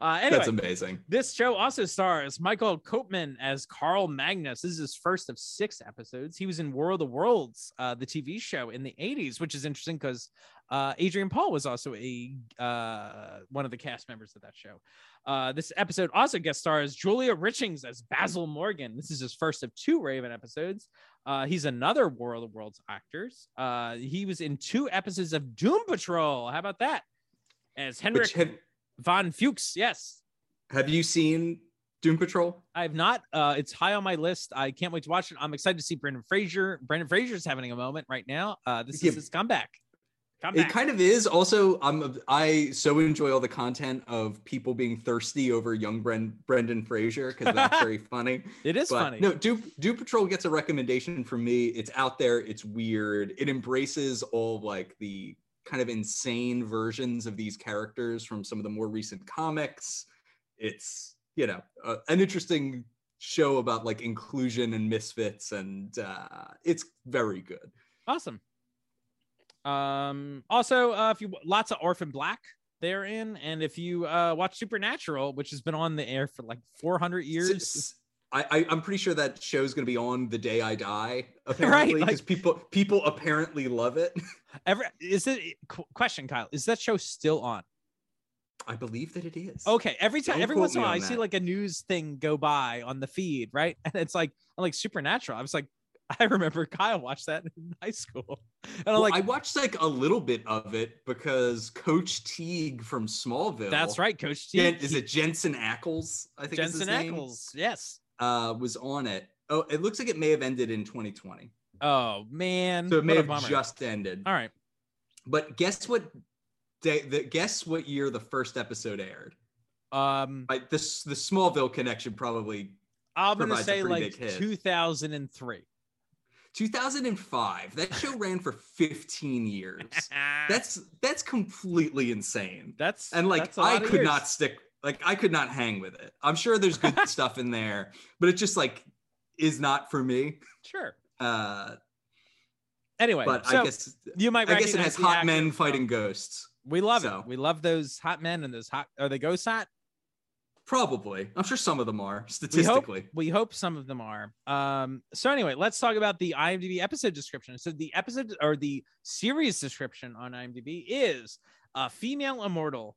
Uh anyway That's amazing. this show also stars Michael Copeman as Carl Magnus. This is his first of six episodes. He was in War of the Worlds, uh, the TV show in the 80s, which is interesting because uh, Adrian Paul was also a uh, one of the cast members of that show. Uh, this episode also guest stars Julian Richings as Basil Morgan. This is his first of two Raven episodes. Uh, he's another War of the Worlds actors. Uh, he was in two episodes of Doom Patrol. How about that? As Henrik have, von Fuchs. Yes. have you seen Doom Patrol? I have not. Uh, it's high on my list. I can't wait to watch it. I'm excited to see Brendan Fraser. Brendan Fraser's having a moment right now. Uh, this Yeah. is his comeback. It kind of is. Also, I'm I so enjoy all the content of people being thirsty over young Bren, Brendan Fraser because that's very [laughs] funny. it is But funny. no, Doom, Doom Patrol gets a recommendation from me. It's out there. It's weird. It embraces all like the kind of insane versions of these characters from some of the more recent comics. It's you know uh, an interesting show about like inclusion and misfits, and uh, it's very good. Awesome. Um. Also, uh, if you lots of Orphan Black they're in, and if you uh watch Supernatural, which has been on the air for like 400 years. I, I I'm pretty sure that show's gonna be on the day I die. [laughs] Apparently, like- because people people apparently love it. [laughs] Ever is it qu- question, Kyle? Is that show still on? I believe that it is. Okay, every time, Don't every once in a while, I on see like a news thing go by on the feed, right? [laughs] And it's like, I'm like Supernatural. I was like, [laughs] I remember Kyle watched that in [laughs] high school, and I'm Well, like, I watched like a little bit of it because Coach Teague from Smallville. that's right, Coach T. Jen, is it Jensen Ackles? I think Jensen Ackles? Yes. uh, was on it. Oh, it looks like it may have ended in 2020, Oh man, so it may have just ended. All right. But guess what? Day, the, guess what year the first episode aired? Um, Like this, the Smallville connection probably I'm gonna say like 2003. 2005. That show ran for 15 years. [laughs] That's that's completely insane. that's and like that's I could years. not stick like I could not hang with it. I'm sure there's good [laughs] stuff in there, but it just like is not for me. Sure. Uh Anyway, but so I guess you might. I guess it has hot men from- fighting ghosts. We love so. it. We love those hot men and those hot. Are they ghost hot? Probably. I'm sure some of them are We hope, statistically. we hope some of them are. Um, so anyway, let's talk about the IMDb episode description. So the episode or the series description on IMDb is a female immortal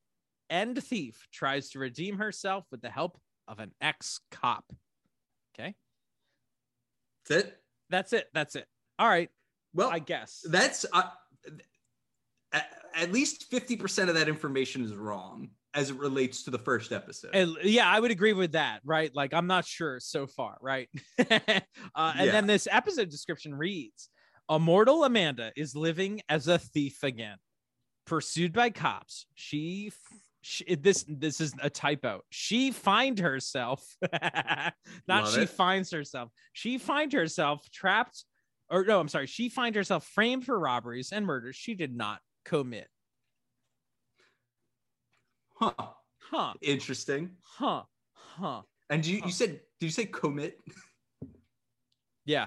and thief tries to redeem herself with the help of an ex-cop. Okay, That's it. that's it. That's it. All right, Well, I guess. that's uh, at least 50% of that information is wrong as it relates to the first episode. And, yeah, I would agree with that, right? Like, I'm not sure so far, right? [laughs] uh, and Yeah. then this episode description reads Immortal Amanda is living as a thief again. Pursued by cops, she, she this this is a typo. She find herself, [laughs] not Love she it. finds herself. She find herself trapped, or no, I'm sorry. She find herself framed for robberies and murders she did not commit. Huh. Huh? Interesting. Huh? Huh? And you, Huh. you said, did you say commit? Yeah.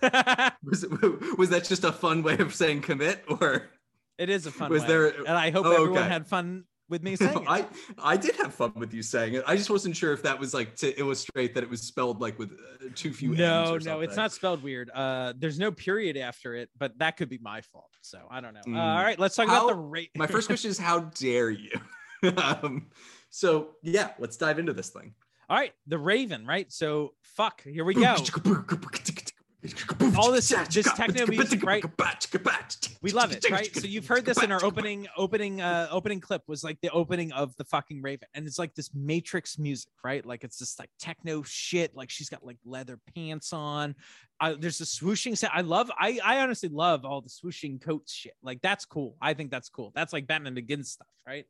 [laughs] Was, it, was that just a fun way of saying commit or It is a fun Was way. there- and I hope Oh, everyone okay. had fun with me saying it. [laughs] I I did have fun with you saying it. I just wasn't sure if that was like to illustrate that it was spelled like with uh, too few no, no, it's not spelled weird. Uh, there's no period after it, but that could be my fault. So I don't know. Mm. Uh, all right, let's talk How- about the rate. My first question is how dare you? [laughs] [laughs] um, so yeah, let's dive into this thing. all right, the Raven, right? So fuck, here we go. all this this techno music, right? We love it, right? So you've heard this in our opening opening uh opening clip was like the opening of the fucking Raven, and it's like this Matrix music, right? Like it's this like techno shit. Like she's got like leather pants on. Uh, there's a swooshing set. I love. I I honestly love all the swooshing coats shit. Like that's cool. I think that's cool. That's like Batman Begins stuff, right?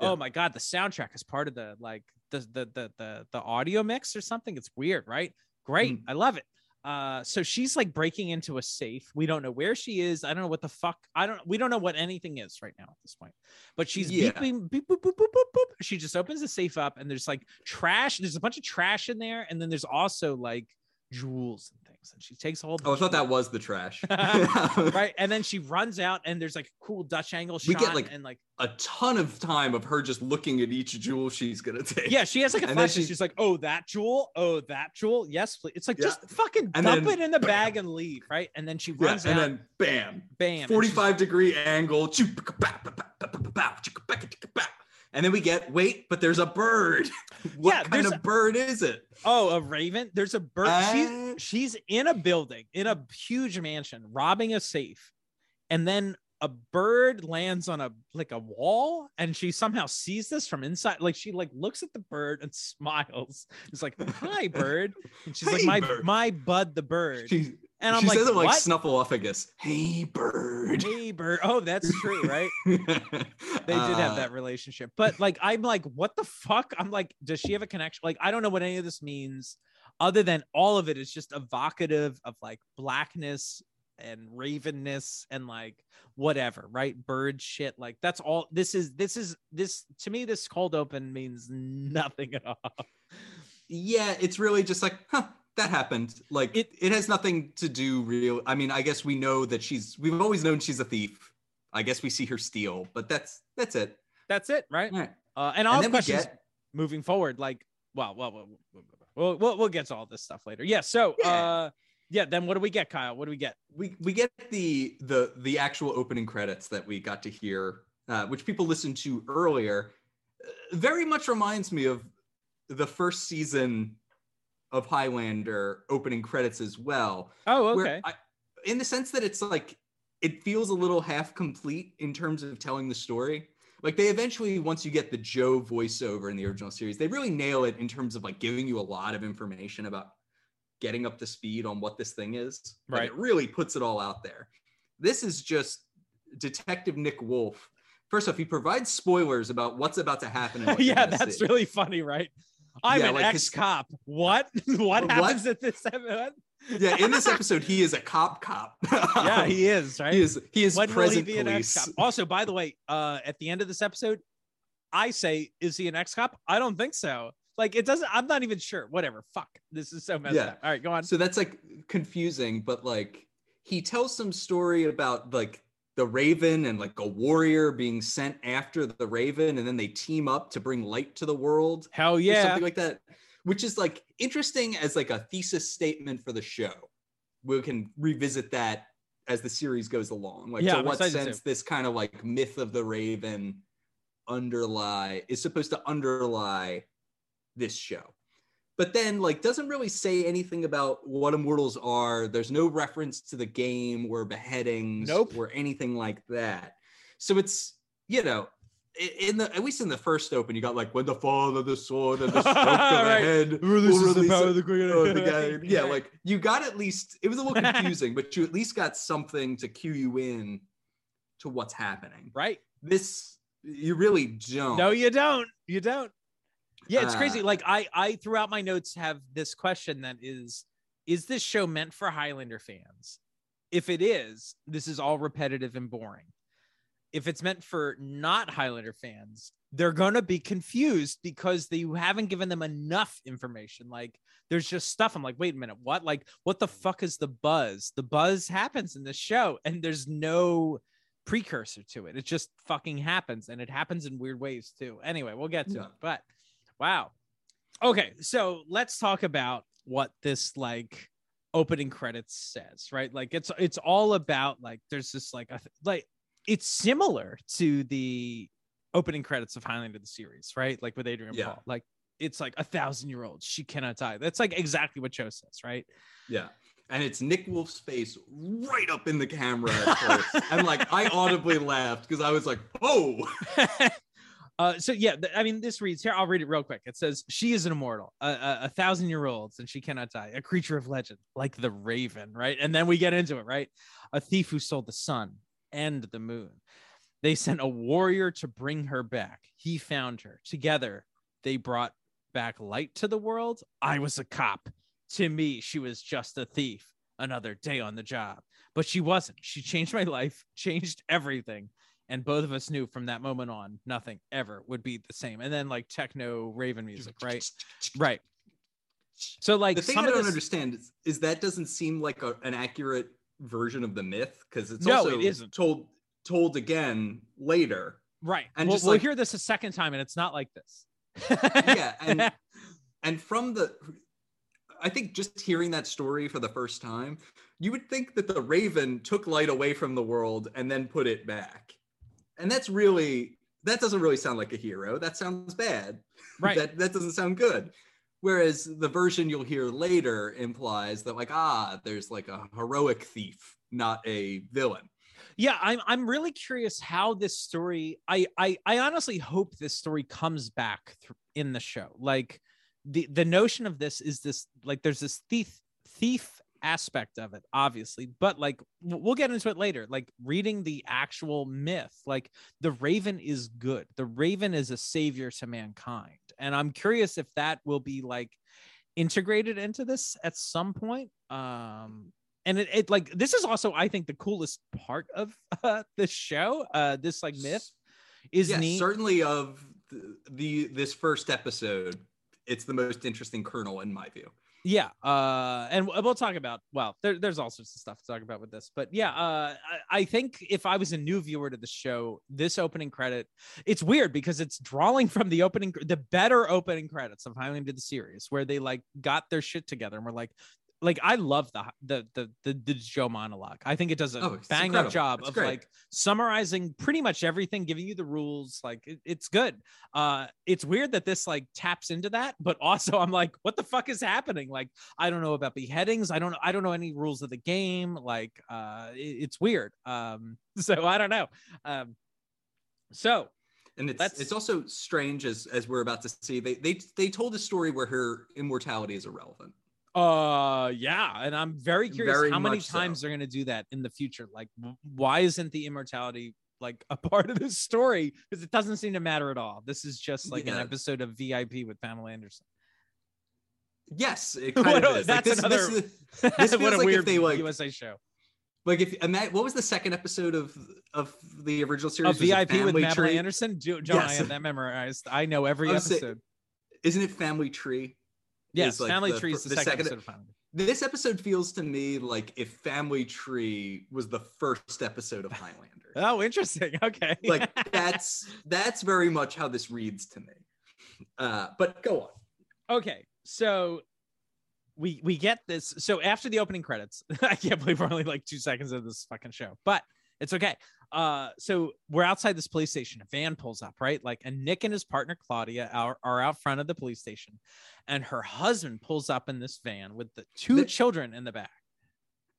Yeah. Oh my god, the soundtrack is part of the like the the the the, the audio mix or something. It's weird, right? Great, Mm. I love it. Uh, so she's like breaking into a safe. We don't know where she is. I don't know what the fuck. I don't. We don't know what anything is right now at this point. But she's Yeah. beeping, beep, boop, boop, boop, boop, boop. She just opens the safe up, and there's like trash. There's a bunch of trash in there, and then there's also like jewels things. And she takes all. the Oh, I thought that was the trash. [laughs] right, and then [laughs] she runs out, and there's like a cool Dutch angle shot, We get, like, and like A ton of time of her just looking at each jewel she's gonna take. Yeah, she has like a And then flash. and she- She's like, "Oh, that jewel. Oh, that jewel. Yes, please." It's like Yeah. just fucking And dump then it in the bam. bag and leave, right? And then she Yeah, runs and out. then bam, bam. 45 degree angle. And then we get wait, but there's a bird. [laughs] what Yeah, kind of a- bird is it? oh, a raven. There's a bird. Uh, she's she's in a building in a huge mansion, robbing a safe, and then a bird lands on a like a wall, and she somehow sees this from inside. Like she like looks at the bird and [laughs] smiles. It's like, "Hi, bird," and she's like, "My bird." my bud, the bird." She, and I'm she like, says it like snuffleupagus. Hey, bird. Hey, bird. Oh, that's true, right? [laughs] they did have uh, that relationship but like i'm like what the fuck i'm like does she have a connection like i don't know what any of this means other than all of it is just evocative of like blackness and ravenness and like whatever right bird shit like that's all this is this is this to me this cold open means nothing at all Yeah, it's really just like, huh, that happened. Like It- it, has nothing to do real. I mean, I guess we know that she's. We've always known she's a thief. I guess we see her steal, but that's that's it. that's it right right. uh and all And the questions get moving forward like well well well we'll, we'll, we'll get to all this stuff later yeah so Yeah. uh yeah then what do we get kyle what do we get we we get the the the actual opening credits that we got to hear, uh, which people listened to earlier. Uh, very much reminds me of the first season of Highlander opening credits as well. oh okay I, in the sense that it's like it feels a little half complete in terms of telling the story. Like they eventually, once you get the Joe voiceover in the original series, they really nail it in terms of like giving you a lot of information about getting up to speed on what this thing is. Like, Right. it really puts it all out there. This is just Detective Nick Wolf. First off, he provides spoilers about what's about to happen. [laughs] yeah, that's see. really funny, right? I'm Yeah, an like ex-cop. What? [laughs] what What? happens at this [laughs] event? yeah. In this episode, he is a cop cop. [laughs] Yeah, he is, right? He is. He is when will he present police. Also, by the way, uh, at the end of this episode, I say, is he an ex-cop? I don't think so. Like, it doesn't. I'm not even sure. Whatever. Fuck. This is so messed Yeah. up. All right, go on. So that's like confusing, but like he tells some story about like the Raven and like a warrior being sent after the Raven, and then they team up to bring light to the world. Hell yeah. something like that, which is like interesting as like a thesis statement for the show. We can revisit that as the series goes along. Like, Yeah, to what sense this kind of like myth of the Raven underlie is supposed to underlie this show. But then, like, doesn't really say anything about what immortals are. There's no reference to the game or beheadings Nope. or anything like that. So it's you know, in the at least in the first open, you got like when the fall of the sword and the [laughs] stroke of the Right. head. Releases will the power of the queen. [laughs] oh, the [laughs] guy. Yeah, like you got at least it was a little confusing, but you at least got something to cue you in to what's happening. right. This you really don't. No, you don't. You don't. Yeah, it's Uh, crazy. Like I, I throughout my notes have this question that is, is this show meant for Highlander fans? If it is, this is all repetitive and boring. If it's meant for not Highlander fans, they're gonna be confused because they you haven't given them enough information. Like there's just stuff. I'm like, wait a minute, what? Like, what the fuck is the buzz? The buzz happens in this show, and there's no precursor to it. It just fucking happens, and it happens in weird ways too. Anyway, we'll get to Yeah. it. But wow. Okay, so let's talk about what this like opening credits says, right? Like it's it's all about like there's this like a like it's similar to the opening credits of Highlander the series, right? Like with Adrian Yeah. Paul. Like it's like a thousand year old, she cannot die. That's like exactly what Joe says, right? Yeah. and it's Nick Wolf's face right up in the camera at first. and like I audibly laughed because I was like, oh. [laughs] Uh, so yeah, th- I mean, this reads here. I'll read it real quick. It says, "She is an immortal, a, a, a thousand year olds, and she cannot die. A creature of legend, like the raven." Right, and then we get into it. Right, a thief who stole the sun and the moon. They sent a warrior to bring her back. He found her. Together, they brought back light to the world. I was a cop. To me, she was just a thief. Another day on the job, but she wasn't. She changed my life, [laughs] changed everything and both of us knew from that moment on nothing ever would be the same and then like techno raven music right right so like the thing some I of don't this- understand is, is that doesn't seem like a, an accurate version of the myth because it's No, also it isn't. told told again later. right and we'll, just we'll like- hear this a second time and it's not like this Yeah, and [laughs] and from the I think just hearing that story for the first time, you would think that the raven took light away from the world and then put it back. And that's really that doesn't really sound like a hero. That sounds bad. [laughs] right that that doesn't sound good. Whereas the version you'll hear later implies that like ah, there's like a heroic thief, not a villain. yeah i'm i'm really curious how this story i i i honestly hope this story comes back th- in the show like the the notion of this is this like there's this thief thief aspect of it obviously but like we'll get into it later like reading the actual myth like the raven is good. The raven is a savior to mankind. And i'm curious if that will be like integrated into this at some point um and it, it like this is also i think the coolest part of [laughs] uh this show uh this like myth is yes, neat. certainly of the, the this first episode, it's the most interesting kernel in my view. Yeah uh and we'll talk about well there, there's all sorts of stuff to talk about with this but yeah uh I, I think if i was a new viewer to the show this opening credit it's weird because it's drawing [laughs] from the opening the better opening credits of highlander the series where they like got their shit together and we're like like I love the the the the, the Joe monologue. I think it does a Oh, bang up job It's of great. like summarizing pretty much everything, giving you the rules. Like it- it's good. Uh, it's weird that this like taps into that, but [laughs] also I'm like, what the fuck is happening? Like I don't know about beheadings. I don't I don't know any rules of the game. Like uh, it- it's weird. Um, [laughs] so I don't know. Um, so And it's That's- it's also strange as as we're about to see. They they they told a story where her immortality is irrelevant. Uh, yeah, and I'm very curious Very how many much so. times they're gonna do that in the future. Like, why isn't the immortality like a [laughs] part of this story? Because it doesn't seem to matter at all. This is just like an episode of VIP with Pamela Anderson. Yes, it [laughs] kind of is. that's like this, another- this is This [laughs] what feels a like if weird they, like- USA show. like if what was the second episode of of the original series? A Was VIP with Pamela Anderson. Jo- John, I Yes. have that memorized. I know every I episode. Isn't it Family Tree? Yes, like Family the Tree is the, the second, second- episode of Family. This episode feels to me like if Family Tree was the first episode of Highlander. [laughs] Oh, interesting. [laughs] Okay. [laughs] like that's that's very much how this reads to me. Uh, but go on. okay so we we get this so after the opening credits i can't believe we're only like two seconds of this fucking show but it's okay uh so we're outside this police station a van pulls up right like and nick and his partner claudia are, are out front of the police station and her husband pulls up in this van with the two The- children in the back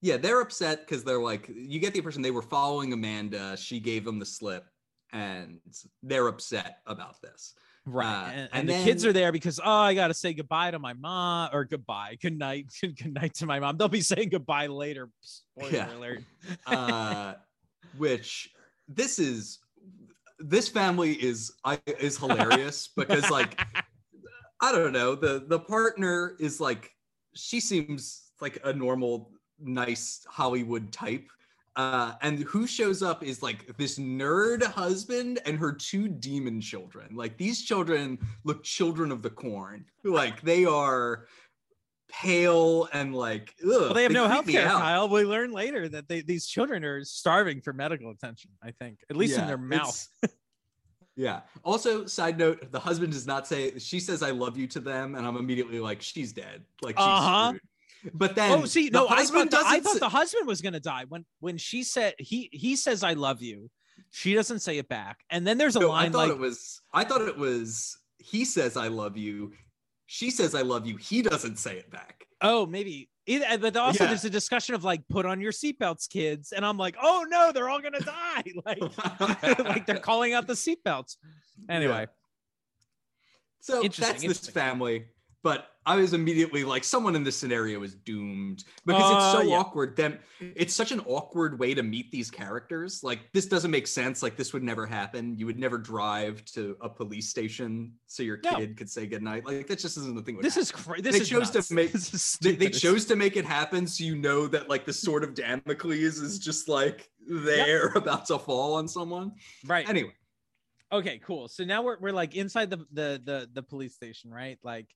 Yeah, they're upset because they're like, you get the impression they were following Amanda. She gave them the slip, and they're upset about this. right Uh, and, and and the kids are there because oh i gotta say goodbye to my mom or goodbye good night [laughs] good night to my mom they'll be saying goodbye later Spoiler Yeah. alert. [laughs] Uh, which this is this family is I is hilarious [laughs] because like I don't know the the partner is like she seems like a normal nice Hollywood type. Uh, and who shows up is like this nerd husband and her two demon children. Like these children look children of the corn. Like they are pale and like ugh, Well, they have no creep health care. Kyle. We learn later that they, these children are starving for medical attention, I think, at least in their mouth. [laughs] yeah. Also, side note, the husband does not say she says I love you to them, and I'm immediately like, she's dead. Like she's Uh-huh. screwed. But then Oh, see, the no, I thought, the, I thought the husband was going to die when when she said he he says I love you. She doesn't say it back, and then there's a No, I thought like it was I thought it was he says I love you. She says I love you. He doesn't say it back. oh maybe Either, uh, but also Yeah. there's a discussion of like put on your seatbelts, kids, and I'm like, oh no, they're all gonna die. [laughs] Like, [laughs] like they're calling out the seatbelts. [laughs] Anyway, So Interesting, that's this family. But I was immediately like, someone in this scenario is doomed because it's Uh, so yeah. awkward. Them, it's such an awkward way to meet these characters. Like, this doesn't make sense. Like, this would never happen. You would never drive to a police station so your No. kid could say goodnight. Like, that just isn't the thing. this is crazy. This They is chose to make- [laughs] They, they chose to make it happen so you know that like the sword of Damocles is just like there [laughs] about to fall on someone. right. Anyway, okay cool so now we're, we're like inside the, the the the police station right like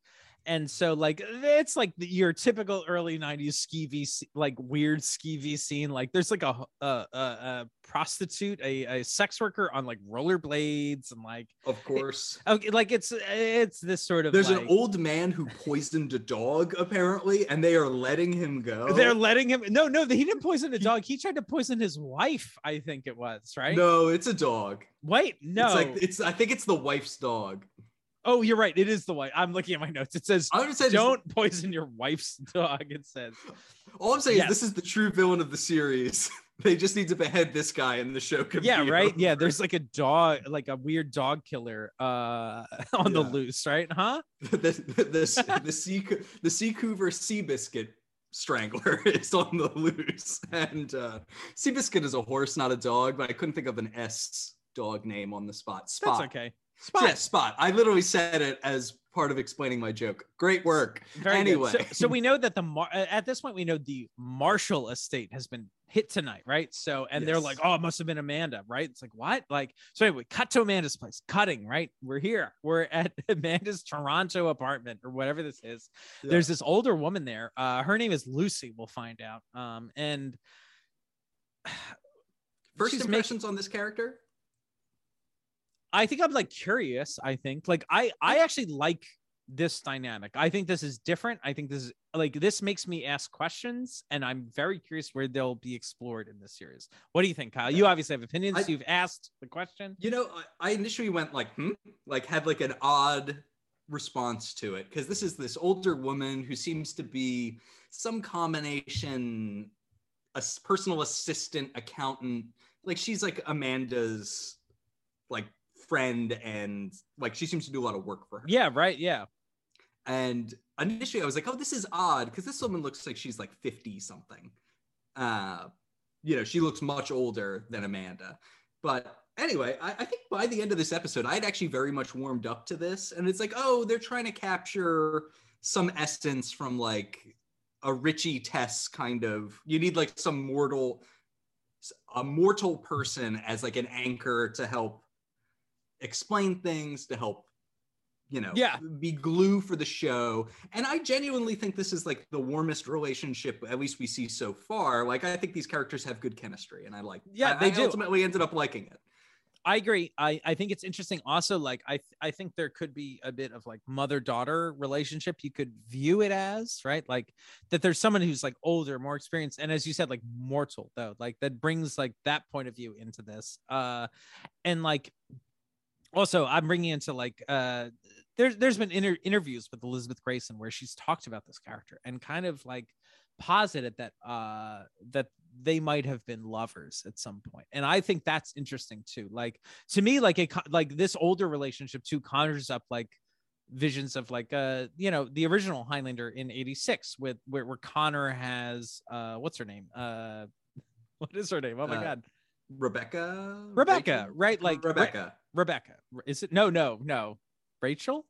and so like it's like your typical early 90s skeevy like weird skeevy scene like there's like a a, a, a prostitute a, a sex worker on like rollerblades and like of eh, course. Oh, okay like it's it's this sort of There's like, an old man who poisoned a dog, apparently, and they are letting him go. they're letting him no no he didn't poison a dog he tried to poison his wife i think it was right No, it's a dog. wait no It's like it's I think it's the wife's dog. Oh you're right. It is the wife i'm looking at my notes. It says I would say don't poison your wife's [laughs] dog it says. All I'm saying Yes. is this is the true villain of the series. [laughs] they just need to behead this guy and the show could yeah right? Yeah there's like a dog like a weird dog killer uh [laughs] on the loose right? Huh? The the the, the sea the Seacouver Sea Biscuit strangler is on the loose. And uh Sea Biscuit is a horse not a dog but I couldn't think of an S dog name on the spot. Spot. That's okay spot spot yeah, spot I literally said it as part of explaining my joke great work Very anyway So, so we know that the Mar- at this point we know the Marshall estate has been hit tonight, right? So and they're like, oh, it must have been Amanda, right? It's like what? Like so anyway, cut to Amanda's place. Cutting, right? We're here. We're at [laughs] Amanda's Toronto apartment or whatever this is. Yeah. There's this older woman there. Uh, her name is Lucy. We'll find out. Um, and [sighs] first she's making- impressions on this character I think I'm like curious. I think like I I actually like this dynamic. I think this is different. I think this is like this makes me ask questions, and I'm very curious where they'll be explored in this series. What do you think, Kyle? You obviously have opinions. I- You've asked the question. You know, I, I initially went like, hmm, like had like an odd response to it because this is this older woman who seems to be some combination, a personal assistant, accountant. Like she's like Amanda's like friend, and like she seems to do a lot of work for her. Yeah. Right. Yeah. And initially, I was like, oh, this is odd because this woman looks like she's like 50 something. Uh, you know, she looks much older than Amanda. But anyway, I, I think by the end of this episode, I'd actually very much warmed up to this. And it's like, oh, they're trying to capture some essence from like a Richie Tess kind of, you need like some mortal, a mortal person as like an anchor to help explain things, to help you know, Yeah. be glue for the show. And I genuinely think this is like the warmest relationship, at least we see so far. Like, I think these characters have good chemistry, and I like. Yeah, I- they I. Ultimately, ended up liking it. I agree. I, I think it's interesting. Also, like I I think there could be a bit of like mother daughter relationship. You could view it as right, like that. There's someone who's like older, more experienced, and as you said, like mortal though. Like that brings like that point of view into this. Uh, and like also I'm bringing into like uh there's there's been inter- interviews with Elizabeth Gracen where she's talked about this character and kind of like posited that uh that they might have been lovers at some point. And i think that's interesting too. Like to me like it like this older relationship too conjures up like visions of like uh you know the original highlander in 86 with where, where connor has uh what's her name? Uh [laughs] what is her name? Oh my Uh, god Rebecca. rebecca Rachel? right like Re- Rebecca. rebecca is it no no no rachel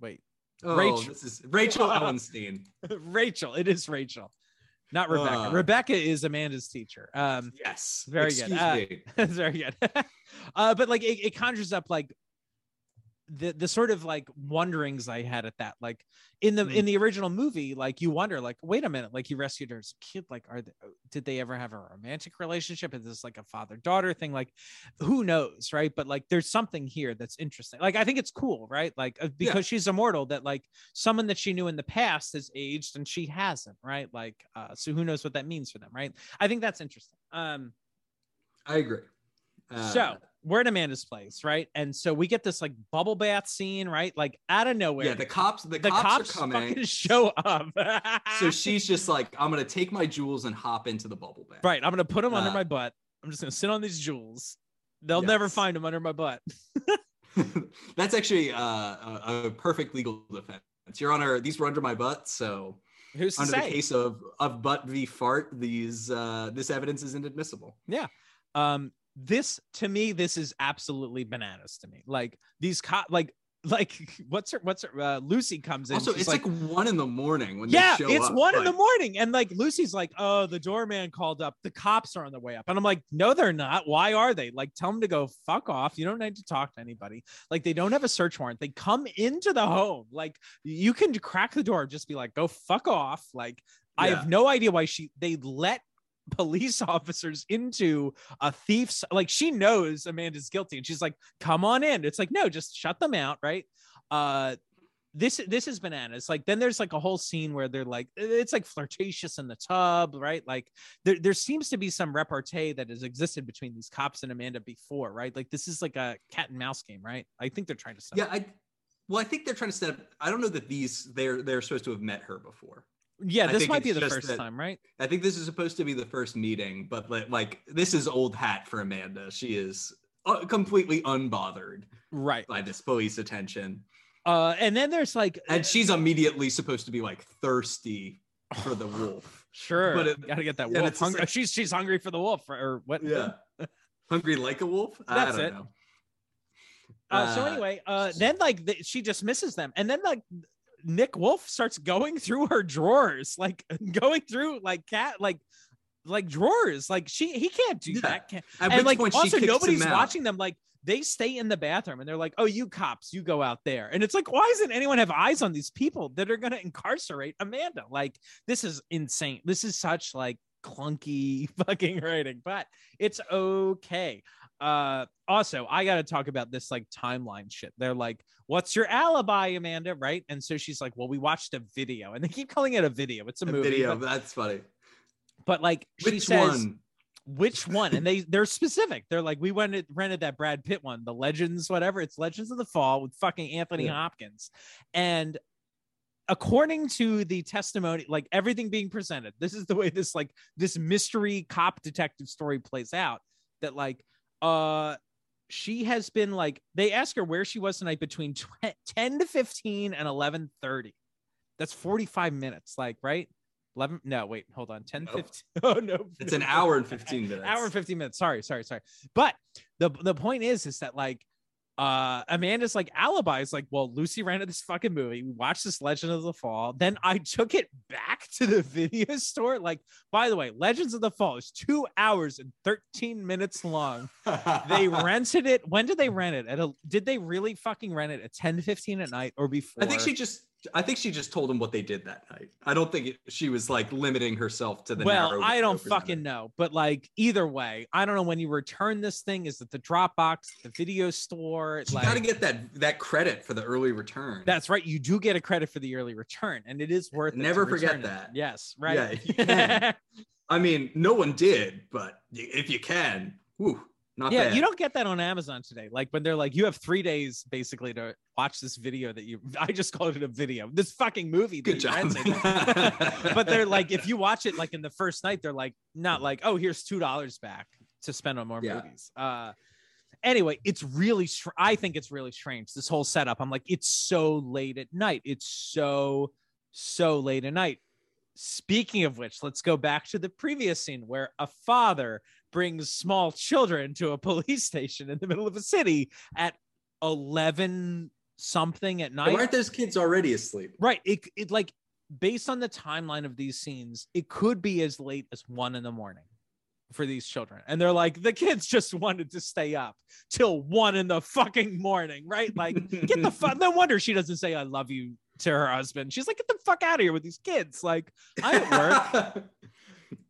wait Oh, Rachel. this is Rachel [laughs] Ellenstein. rachel it is rachel not rebecca Uh. rebecca is amanda's teacher um Yes. Very good. Excuse Uh, me. That's [laughs] very good. [laughs] uh, but like it, it conjures up like the the sort of like wonderings I had at that. Like in the Mhm. in the original movie, like you wonder, like, wait a minute, like he rescued her as a kid. Like, are they, did they ever have a romantic relationship? Is this like a father daughter thing? Like, who knows, right? But like, there's something here that's interesting. Like, I think it's cool, right? Like, uh, because she's immortal, that like someone that she knew in the past has aged and she hasn't, right? Like, uh, so who knows what that means for them, right? I think that's interesting. Um, I agree. Uh, So, we're at Amanda's place, right? And so we get this like bubble bath scene, right? Like out of nowhere. Yeah, the cops, the, the cops, cops are coming. [laughs] show up. so she's just like, I'm gonna take my jewels and hop into the bubble bath. right. I'm gonna put them under Uh, my butt. I'm just gonna sit on these jewels. They'll never find them under my butt. [laughs] [laughs] That's actually uh, a, a perfect legal defense. Your Honor, these were under my butt, so Who's under the case of of butt v fart, these uh, this evidence is inadmissible. Yeah. Um this to me this is absolutely bananas to me. Like these cop like like [laughs] what's her what's her uh, lucy comes in Also, it's like, one in the morning when yeah it's up, one in the morning and like lucy's like oh the doorman called up. The cops are on the way up. And i'm like no they're not. Why are they? Like tell them to go fuck off. You don't need to talk to anybody. Like they don't have a search warrant. They come into the home. Like you can crack the door just be like go fuck off. Like i have no idea why she they let police [laughs] officers into a thief's like she knows Amanda's guilty and she's like come on in it's like no just shut them out right uh this this is bananas like then there's like a whole scene where they're like it's like flirtatious in the tub right like there, there seems to be some repartee that has existed between these cops and Amanda before right like this is like a cat and mouse game right I think they're trying to set Yeah, up. I. Well, I think they're trying to set. Up, I don't know that these they're they're supposed to have met her before. Yeah this might be the first that- time right I think this is supposed to be the first meeting, but like, this is old hat for Amanda. She is uh, completely unbothered right by this police attention, uh and then there's like and she's immediately supposed to be like thirsty for the wolf. [laughs] Sure, But it- gotta get that wolf. Hungry. like- she's she's hungry for the wolf, or, or what? Yeah, hungry like a wolf. That's I don't it. know. Uh, so Uh, anyway, uh, then like the, she dismisses them, and then like Nick Wolf starts going through her drawers, like [laughs] going through like cat like like drawers. Like she he can't do Yeah. that. Can't- At and like also nobody's watching them. Like they stay in the bathroom, and they're like, "Oh, you cops, you go out there." And it's like, why doesn't anyone have eyes on these people that are gonna incarcerate Amanda? Like this is insane. This is such like clunky [laughs] fucking writing, but it's okay. Uh, also, I got to talk about this like timeline shit. They're like, "What's your alibi, Amanda?" Right? And so she's like, "Well, we watched a video," and they keep calling it a video. It's a, A movie, video. but, That's funny. but, like she Which says, one? which one? And they they're specific. They're like, "We went and rented that Brad Pitt one, the Legends, whatever. It's Legends of the Fall with fucking Anthony Yeah. Hopkins," and according to the testimony like everything being presented this is the way this like this mystery cop detective story plays out that like uh she has been like they ask her where she was tonight between tw- [laughs] 10 to 15 and 11 30 that's 45 minutes like right 11 no wait hold on 10 Nope. 15 [laughs] oh no It's an hour and 15 [laughs] minutes. hour and 15 minutes sorry sorry sorry but the the point is is that like uh amanda's like alibi is like well lucy rented this fucking movie. We watched this legend of the fall. Then i took it back to the [laughs] video store. Like by the way legends of the fall is two hours and 13 minutes long. They [laughs] rented it. When did they rent it? At a did they really fucking rent it at 10 15 at night or before I think she just. I think she just told him what they did that night. I don't think it, she was like limiting herself to the. well i don't fucking know but like either way i don't know when you return this thing is it the dropbox the video store You like got to get that that credit for the early return. that's right you do get a credit for the early return and it is worth it Never forget return it. that. yes right Yeah. [laughs] I mean, no one did, but if you can, whew, not yeah bad. you don't get that on amazon today. Like when they're like you have three days basically to watch this video that you [laughs] i just called it a video. This fucking movie that Good job. [laughs] but they're like if you watch it like in the first night they're like not like oh here's two dollars back to spend on more Yeah. movies. Uh anyway it's really str- i think it's really strange this whole setup. I'm like it's so late at night. It's so so late at night. Speaking of which let's go back to the previous scene where a father brings small children to a [laughs] police station in the middle of a city at 11 something at night aren't those kids already asleep? Right. It, it like based on the timeline of these scenes, it could be as late as one in the morning for these children. And they're like, the kids just [laughs] wanted to stay up till one in the fucking morning, right? Like, get the fuck. [laughs] No wonder she doesn't say I love you to her husband. She's like, get the fuck out of here with these kids. Like, I'm at work.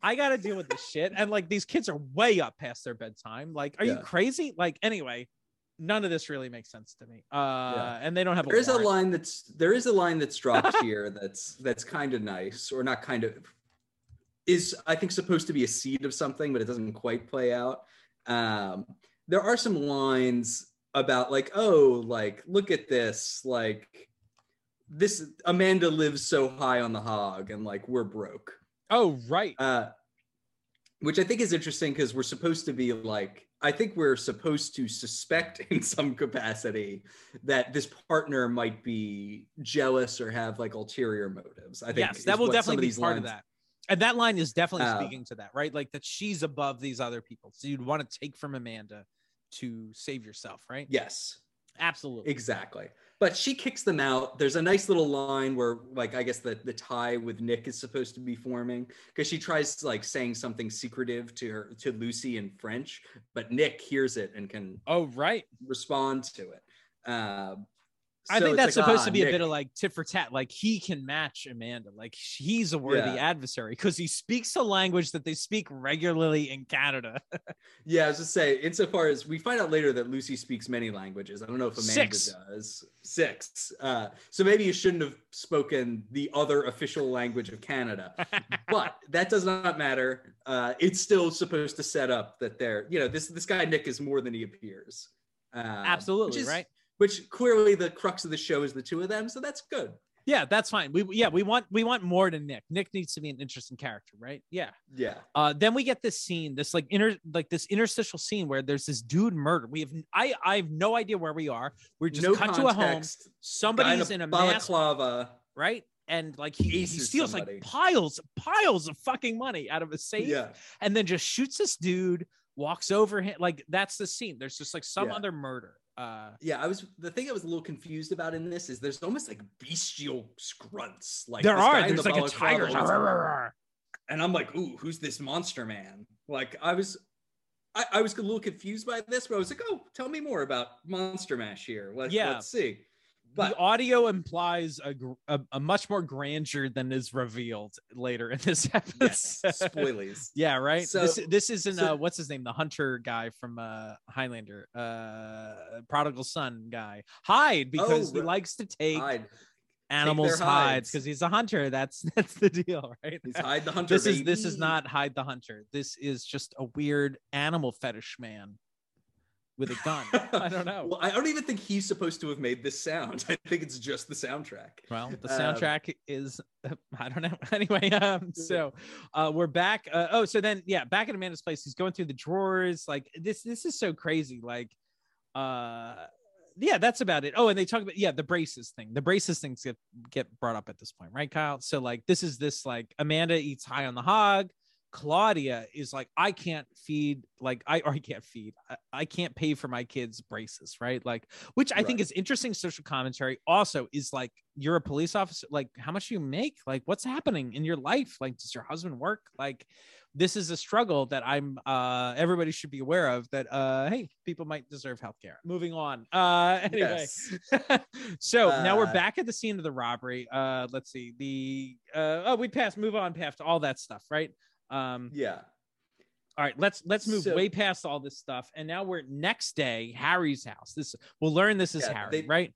I gotta deal with this shit. And like these kids are way up past their bedtime. Like, are you crazy? Like, anyway, none of this really makes sense to me. Uh and they don't have there is a warrant. line that's there is a line that's dropped [laughs] here that's that's kind of nice or not kind of is I think supposed to be a seed of something, but it doesn't quite play out. Um, there are some lines about like, oh, like look at this, like this Amanda lives so high on the hog, and like we're broke. Oh, right. Uh, which I think is interesting because we're supposed to be like, I think we're supposed to suspect [laughs] in some capacity that this partner might be jealous or have like ulterior motives. I think yes, that will definitely be part lines- of that. And that line is definitely Uh, speaking to that, right? Like that she's above these other people. So you'd want to take from Amanda to save yourself, right? Yes, Absolutely. exactly. But she kicks them out. There's a nice little line where, like, I guess the, the tie with Nick is supposed to be forming because she tries like saying something secretive to her to Lucy in French, but Nick hears it and can Oh, right. respond to it. Uh, Um, I think that's like, supposed ah, to be a bit of like tit for tat. Like he can match Amanda. Like he's a worthy Yeah. adversary because he speaks a language that they speak regularly in Canada. [laughs] Yeah, I was just say, insofar as we find out later that Lucy speaks many languages. I don't know if Amanda Six. does. Six. Uh, so maybe you shouldn't have spoken the other official language of Canada. [laughs] but that does not matter. Uh, it's still supposed to set up that they're, you know, this this guy Nick is more than he appears. Uh, Absolutely, is- right? Which clearly the crux of the show is the two of them, so that's good. Yeah, that's fine. We yeah, we want we want more than Nick. Nick needs to be an interesting character, right? Yeah. Yeah. Uh, then we get this scene, this like inter like this interstitial scene where there's this dude murdered. We have I I have no idea where we are. We're just no cut to a home. context. Somebody's in a mask, balaclava. right? And like he, he steals somebody. like piles, piles of fucking money out of a safe, Yeah. and then just shoots this dude. Walks over him, like that's the scene. There's just like some Yeah. other murder. Uh, Yeah, I was the thing I was a little confused about in this is there's almost like bestial grunts. Like there are. There's the like a tiger. and I'm like, ooh, who's this monster man? Like I was I, I was a little confused by this, but I was like, oh, tell me more about Monster Mash here. Like, Yeah. let's see. The audio implies a, a, a much more grandeur than is revealed later in this [laughs] episode. yes, spoilies. [laughs] Yeah, right. So- this isn't so- uh what's his name? The hunter guy from uh Highlander, uh prodigal son guy. Hide because he right. likes to take Hide. animals' their hides hides. because he's a hunter. That's [laughs] that's the deal, right? He's hide the hunter. this is this is not hide the hunter. This is just a weird animal fetish man with a gun. I don't know. [laughs] Well, I don't even think he's supposed to have made this sound. [laughs] I think it's just the soundtrack. Well, the Um, soundtrack is [laughs] I don't know. Anyway, um, so uh we're back. Uh, oh, so then yeah, back at Amanda's place, he's going through the drawers. Like this, this is so crazy. Like, uh yeah, that's about it. Oh, and they talk about yeah, the braces thing. The braces things get get brought up at this point, right, Kyle? So like this is this like Amanda eats high on the hog. Claudia is like, I can't feed, like, I or I can't feed, I, I can't pay for my kids' braces, right? Like, which I think is interesting social commentary. Also, is like, you're a police officer, like, how much do you make? Like, what's happening in your life? Like, does your husband work? Like, this is a struggle that I'm, uh, everybody should be aware of that, uh, hey, people might deserve healthcare. Moving on. Uh, [laughs] anyway. Yes. [laughs] so now we're Uh, back at the scene of the robbery. Uh, let's see the uh, oh we passed move on past all that stuff, right? Um, Yeah. all right, let's let's move So- way past all this stuff, and now we're next day Harry's house. This we'll learn this is Yeah, Harry, they- right?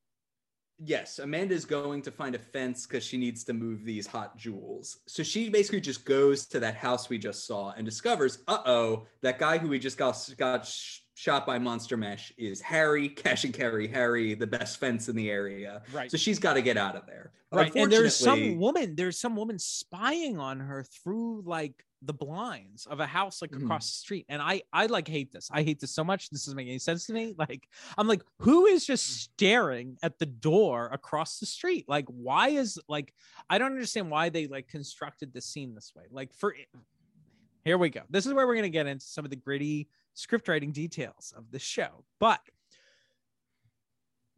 Yes, Amanda's going to find a fence because she needs to move these hot jewels. So she basically just goes to that house we just saw and discovers, uh oh, that guy who we just got got sh- shot by Monster Mash is Harry, Cash and Carry Harry, the best fence in the area. Right. So she's got to get out of there. Right, and there's some woman. There's some woman spying on her through like the blinds of a house like Mhm. across the street, and I I like hate this. I hate this so much. This doesn't make any sense to me. Like I'm like, who is just staring at the door across the street? Like, why is like I don't understand why they like constructed the scene this way. Like for here we go. This is where we're gonna get into some of the gritty script writing details of the show, but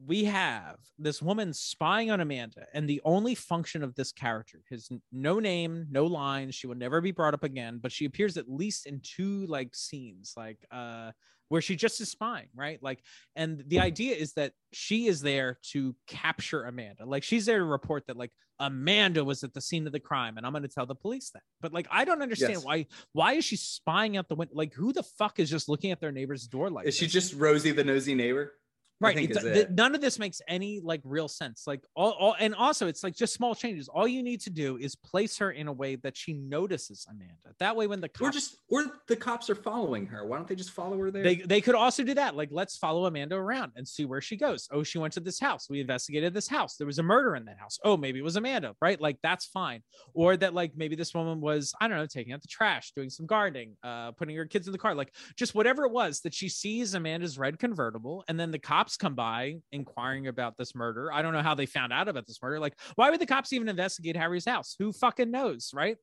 we have this woman spying on Amanda, and the only function of this character is no name, no lines. She will never be brought up again, but she appears at least in two like scenes, like uh, where she just is spying, right? Like, and the idea is that she is there to capture Amanda. Like, she's there to report that like Amanda was at the scene of the crime, and I'm going to tell the police that. But like, I don't understand Yes. why. Why is she spying out the window? Like, who the fuck is just looking at their neighbor's door like? Is she just Rosie the nosy neighbor? Right it is it. th- none of this makes any like real sense like all, all and also it's like just small changes. All you need to do is place her in a way that she notices amanda. That way when the Or cops just or the cops are following her. Why don't they just follow her there? they, they could also do that like let's follow amanda around and see where she goes. Oh she went to this house. We investigated this house. There was a murder in that house. Oh maybe it was amanda right? Like that's fine. Or that like maybe this woman was i don't know taking out the trash doing some gardening uh putting her kids in the car like just whatever it was that she sees amanda's red convertible and then the cops come by inquiring about this murder i don't know how they found out about this murder like why would the cops even investigate harry's house who fucking knows right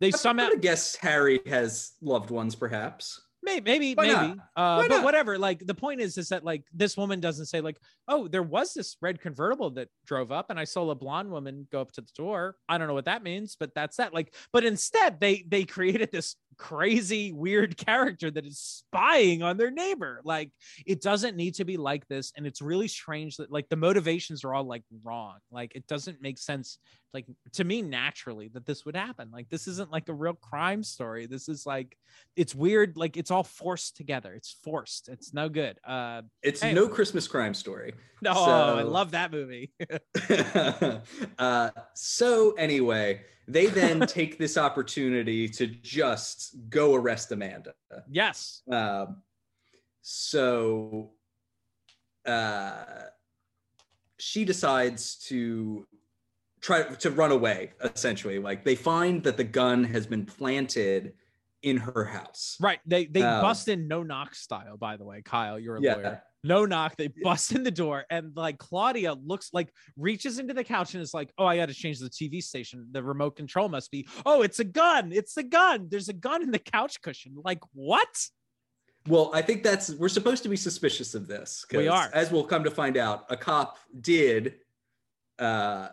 they I somehow guess Harry has loved ones, perhaps. Maybe, maybe, Why maybe. Uh, but whatever. Like the point is, is that like this woman doesn't say like, oh, there was this red convertible that drove up, and I saw a blonde woman go up to the door. I don't know what that means, but that's that. Like, but instead they they created this crazy weird [laughs] character that is spying on their neighbor. Like it doesn't need to be like this, and it's really strange that like the motivations are all like wrong. Like it doesn't make sense like to me naturally that this would happen like this isn't like a real crime story this is like it's weird like it's all forced together it's forced it's no good uh It's Hey. no Christmas crime story. no i love that movie [laughs] [laughs] uh, so anyway, they then [laughs] take this opportunity to just go arrest Amanda. yes Um, so uh, she decides to try to run away. Essentially, like they find that the gun has been planted in her house. right they they Um, bust in no knock style by the way kyle you're a Yeah. lawyer no knock they bust in the door and like claudia looks like reaches into the couch and is like oh i gotta change the tv station the remote control must be oh it's a gun it's a gun there's a gun in the couch cushion like what Well, I think that's we're supposed to be suspicious of this. We are. as we'll come to find out. A cop did uh,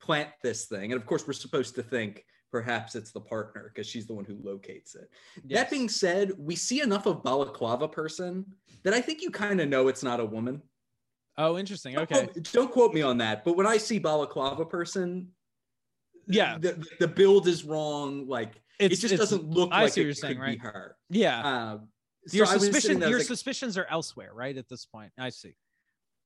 plant this thing, and of course, we're supposed to think perhaps it's the partner because she's the one who locates it. Yes. That being said, we see enough of balaclava person that I think you kind of know it's not a woman. oh interesting Don't okay quote- don't quote me on that, but when I see balaclava person, Yeah. the, the build is wrong. Like it's it just doesn't look I like see it you're could saying, be right? her. yeah Um, so your suspicion your like, suspicions are elsewhere right at this point i see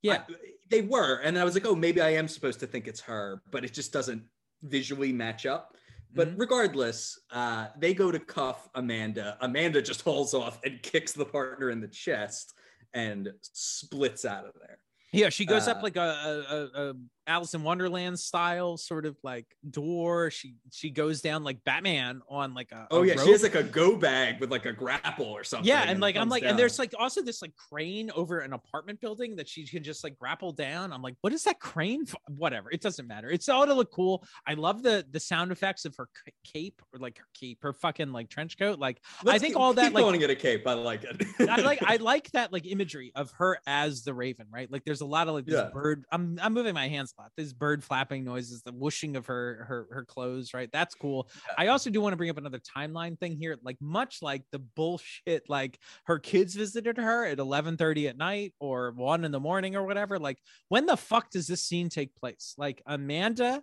yeah I- they were, and I was like, oh, maybe I am supposed to think it's her, but it just doesn't visually match up. But Mm-hmm. regardless, uh, they go to cuff Amanda. Amanda just hauls off and [laughs] kicks the partner in the chest and splits out of there. yeah she goes up uh, like a, a, a alice in wonderland style sort of like door she she goes down like batman on like a Oh a yeah, rope. she has like a go bag with like a grapple or something. yeah and like i'm like down. and there's like also this like crane over an apartment building that she can just like grapple down i'm like what is that crane for? whatever it doesn't matter it's all to look cool i love the the sound effects of her cape or like her cape her fucking like trench coat like Let's I think keep- all that, like- calling it a cape. I like it. I like I [laughs] like that like imagery of her as the raven, right? Like there's a lot of like this Yeah. bird. I'm I'm moving my hands This bird flapping noises, the whooshing of her her her clothes, right? That's cool. I also do want to bring up another timeline thing here, like much like the bullshit, like her kids visited her at 11:30 at night or one in the morning or whatever. Like when the fuck does this scene take place? Like Amanda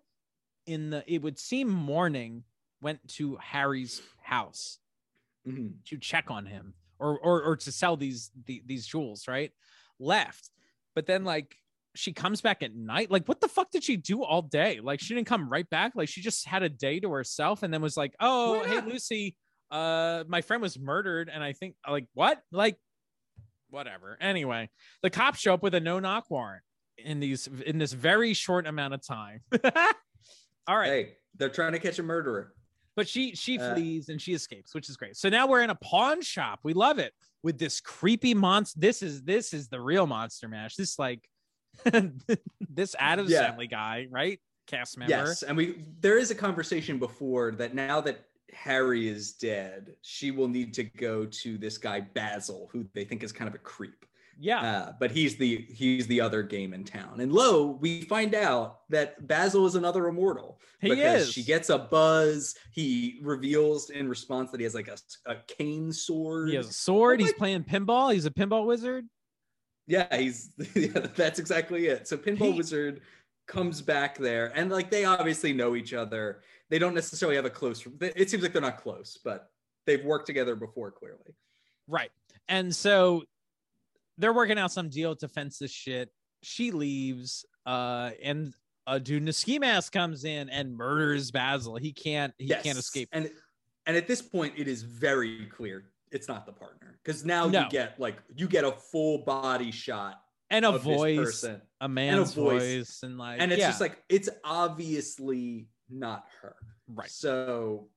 in the it would seem morning went to Harry's house Mhm. to check on him or or or to sell these the, these jewels, right? Left. But then like she comes back at night. Like what the fuck did she do all day? Like she didn't come right back. Like she just had a day to herself and then was like, "Oh, hey? Lucy, uh my friend was murdered and I think like what? Like whatever. Anyway, the cops show up with a no-knock warrant in these in this very short amount of time. [laughs] all right. Hey, they're trying to catch a murderer. But she she Uh, flees and she escapes, which is great. So now we're in a pawn shop. We love it with this creepy monster. This is this is the real monster mash. This like this Addams Yeah. Family guy, right? Cast member. Yes, and we there is a conversation before that now that Harry is dead, she will need to go to this guy Basil, who they think is kind of a creep. Yeah. Uh, but he's the he's the other game in town. And lo, we find out that Basil is another immortal He because is. she gets a buzz. He reveals in response that he has like a, a cane sword. he has a sword. Oh He's playing pinball. He's a pinball wizard. Yeah, he's [laughs] yeah, that's exactly it. So Pinball He- Wizard comes back there, and like they obviously know each other. They don't necessarily have a close. It seems like they're not close, but they've worked together before, clearly. Right. And so they're working out some deal to fence this shit. She leaves, uh, and a dude in a ski mask comes in and murders Basil. He can't he Yes. can't escape. And and at this point, it is very clear it's not the partner because now No. you get like you get a full body shot And a voice, person, a man's voice. voice. and like and it's yeah, just like it's obviously not her. right. So,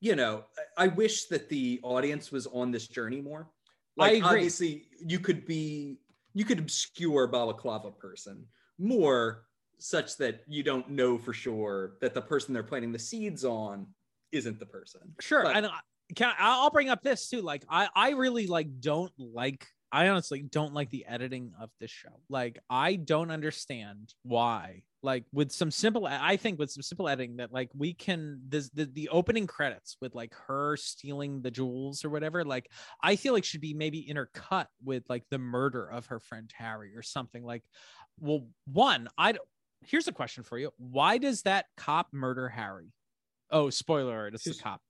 you know, I wish that the audience was on this journey more. Like, obviously, you could be, you could obscure balaclava person more, such that you don't know for sure that the person they're planting the seeds on isn't the person. Sure, But- and can I, I'll bring up this too. Like, I I really like don't like. I honestly don't like the editing of this show. Like, I don't understand why. Like, with some simple, I think with some simple editing that like we can this the the opening credits with like her stealing the jewels or whatever. Like, I feel like should be maybe intercut with like the murder of her friend Harry or something. Like, well, one, I here's a question for you: Why does that cop murder Harry? Oh, spoiler alert! It's the cop.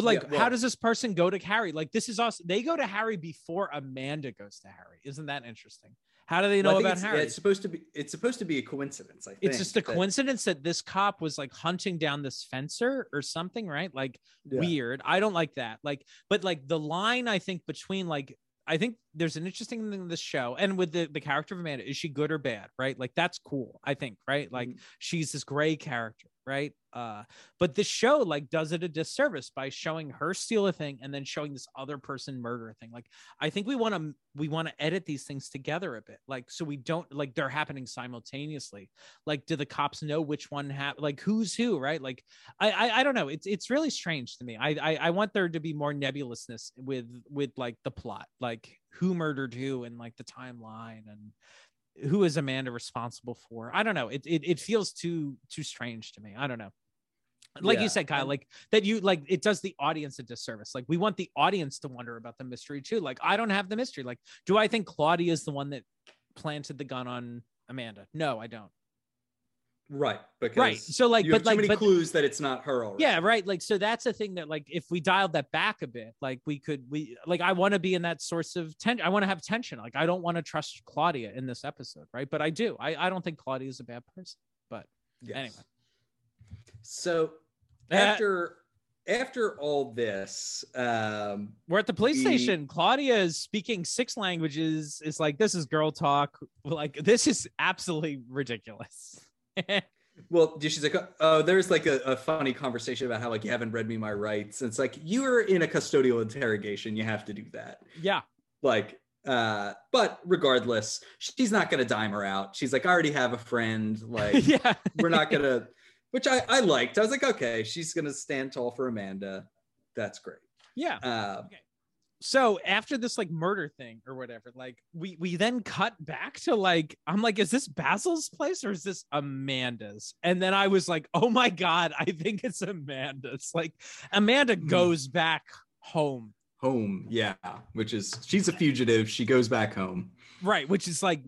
But like, Yeah, well- how does this person go to Harry? Like, this is us. They go to Harry before Amanda goes to Harry. Isn't that interesting? How do they know Well, about it's, Harry? yeah, it's supposed to be. It's supposed to be a coincidence. I think it's just a that- coincidence that this cop was like hunting down this fencer or something, right? Like Yeah. weird. I don't like that. Like, but like the line I think between like I think there's an interesting thing in this show and with the the character of Amanda, is she good or bad? Right? Like that's cool. I think, right? Like Mhm. she's this gray character, right? Uh, but this show like does it a disservice by showing her steal a thing and then showing this other person murder a thing. Like I think we want to we want to edit these things together a bit, like so we don't like they're happening simultaneously. Like, do the cops know which one have like who's who, right? Like, I I, I don't know. It's it's really strange to me. I, I I want there to be more nebulousness with with like the plot, like who murdered who and like the timeline and who is Amanda responsible for? I don't know. It it, it feels too too strange to me. I don't know. Like Yeah, you said, Kyle, like that you like it does the audience a disservice. Like we want the audience to wonder about the mystery too. Like I don't have the mystery. Like, do I think Claudia is the one that planted the gun on Amanda? No, I don't. Right because Right. So like, but like, many but clues that it's not her already. yeah, right. Like, so that's a thing that like if we dialed that back a bit, like we could we like I want to be in that source of tension. I want to have tension. Like I don't want to trust Claudia in this episode, right? But I do. I I don't think Claudia is a bad person. But Yes. Anyway. So Uh, after after all this, um, We're at the police The- station. Claudia is speaking six languages. It's like this is girl talk. Like this is absolutely ridiculous. [laughs] well, she's like, oh, there's like a, a funny conversation about how like you haven't read me my rights. And it's like you are in a custodial interrogation. You have to do that. yeah, Like, uh, but regardless, she's not gonna dime her out. She's like, I already have a friend. Like, [laughs] yeah. we're not gonna. Which I I liked. I was like, okay, she's gonna stand tall for Amanda. That's great. Yeah. Uh, So after this like murder thing or whatever, like we we then cut back to like I'm like, is this Basil's place or is this Amanda's? And then I was like, oh my god, I think it's Amanda's. Like Amanda Hmm. goes back home, home, yeah. Which is she's a fugitive. She goes back home. right? Which is like,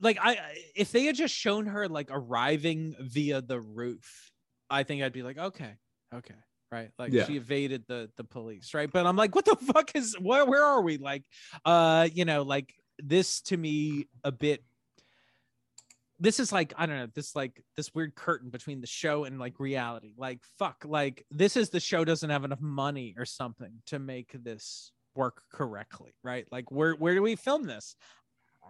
like I if they had just shown her like arriving via the roof, I think I'd be like, okay, okay. Right, like Yeah. she evaded the the police, right? But I'm like, what the [laughs] fuck is where? Where are we? Like, uh, you know, like this to me a bit this is like i don't know this like this weird curtain between the show and like reality like fuck like this is the show doesn't have enough money or something to make this work correctly right like where where do we film this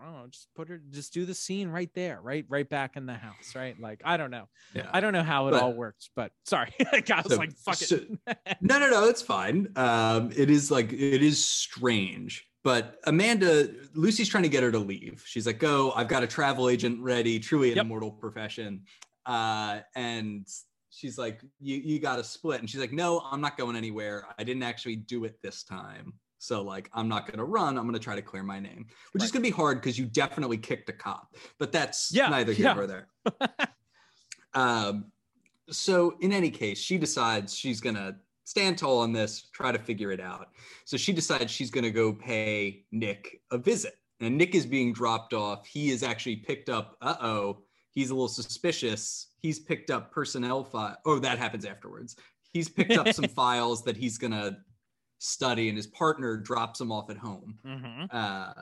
I don't know, just put her, just do the scene right there, right, right back in the house, right? Like, I don't know, Yeah. I don't know how it But- all works, but sorry, [laughs] I was So- like, fuck so- it. No, no, no, it's fine. Um, it is like it is strange. But Amanda, Lucy's trying to get her to leave. She's like, "Go! I've got a travel agent ready. Truly an Yep. immortal profession." Uh, and she's like, "You you got to split." And she's like, "No, I'm not going anywhere. I didn't actually do it this time. So like, I'm not going to run. I'm going to try to clear my name, which is going to be hard because you definitely kicked a cop. But that's Yeah, neither here yeah. nor there." [laughs] um, so in any case, she decides she's gonna stand tall on this, try to figure it out. So she decides she's gonna go pay Nick a visit. And Nick is being dropped off. He is actually picked up. Uh oh, he's a little suspicious. He's picked up personnel file. Oh, that happens afterwards. He's picked up some [laughs] files that he's gonna study, and his partner drops him off at home. Mhm. Uh,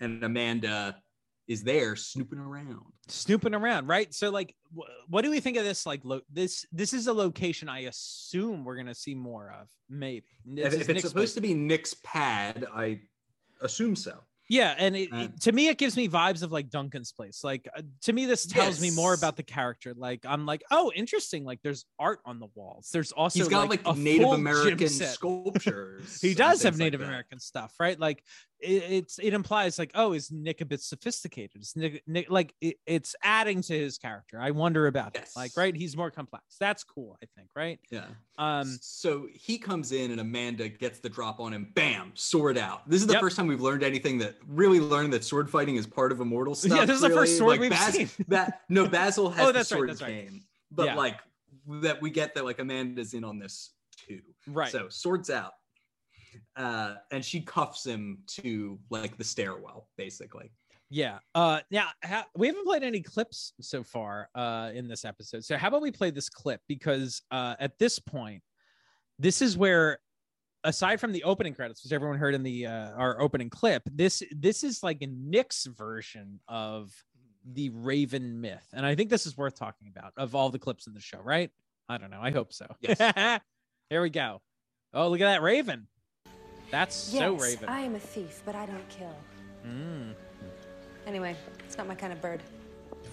and Amanda is there snooping around. snooping around right so like wh- what do we think of this like lo- this this is a location i assume we're gonna see more of maybe If, if it's supposed to be Nick's pad, I assume so. Yeah and it, Uh, it- to me it gives me vibes of like duncan's place like uh, to me this tells me more about the character like i'm like oh interesting like there's art on the walls there's also He's got like, a Native American [laughs] sculptures. he does have like Native. American stuff, right? Like it, it's it implies like, oh, is Nick a bit sophisticated? Is Nick, Nick like it, it's adding to his character. I wonder about it. Yes. Like, right? He's more complex. That's cool, I think, right? Yeah. Um, so he comes in and Amanda gets the drop on him. Bam, sword out. This is the Yep. first time we've learned anything that really learned that sword fighting is part of immortal [laughs] stuff. Yeah, this is the first sword like we've Bas- seen. [laughs] Ba- no, Basil [laughs] has Oh, the that's right, sword game right. but Yeah. like that we get that like Amanda's in on this too. right. So swords out. Uh, and she cuffs him to like the stairwell, basically. Yeah. Uh now ha- we haven't played any clips so far uh in this episode. So how about we play this clip because uh at this point this is where aside from the opening credits which everyone heard in the uh our opening clip, this this is like a Nick's version of the Raven myth. And I think this is worth talking about of all the clips in the show, right? I don't know. I hope so. Yes. [laughs] Here we go. Oh, look at that Raven. That's so yes, Raven. I am a thief, but I don't kill. Mm. Anyway, it's not my kind of bird.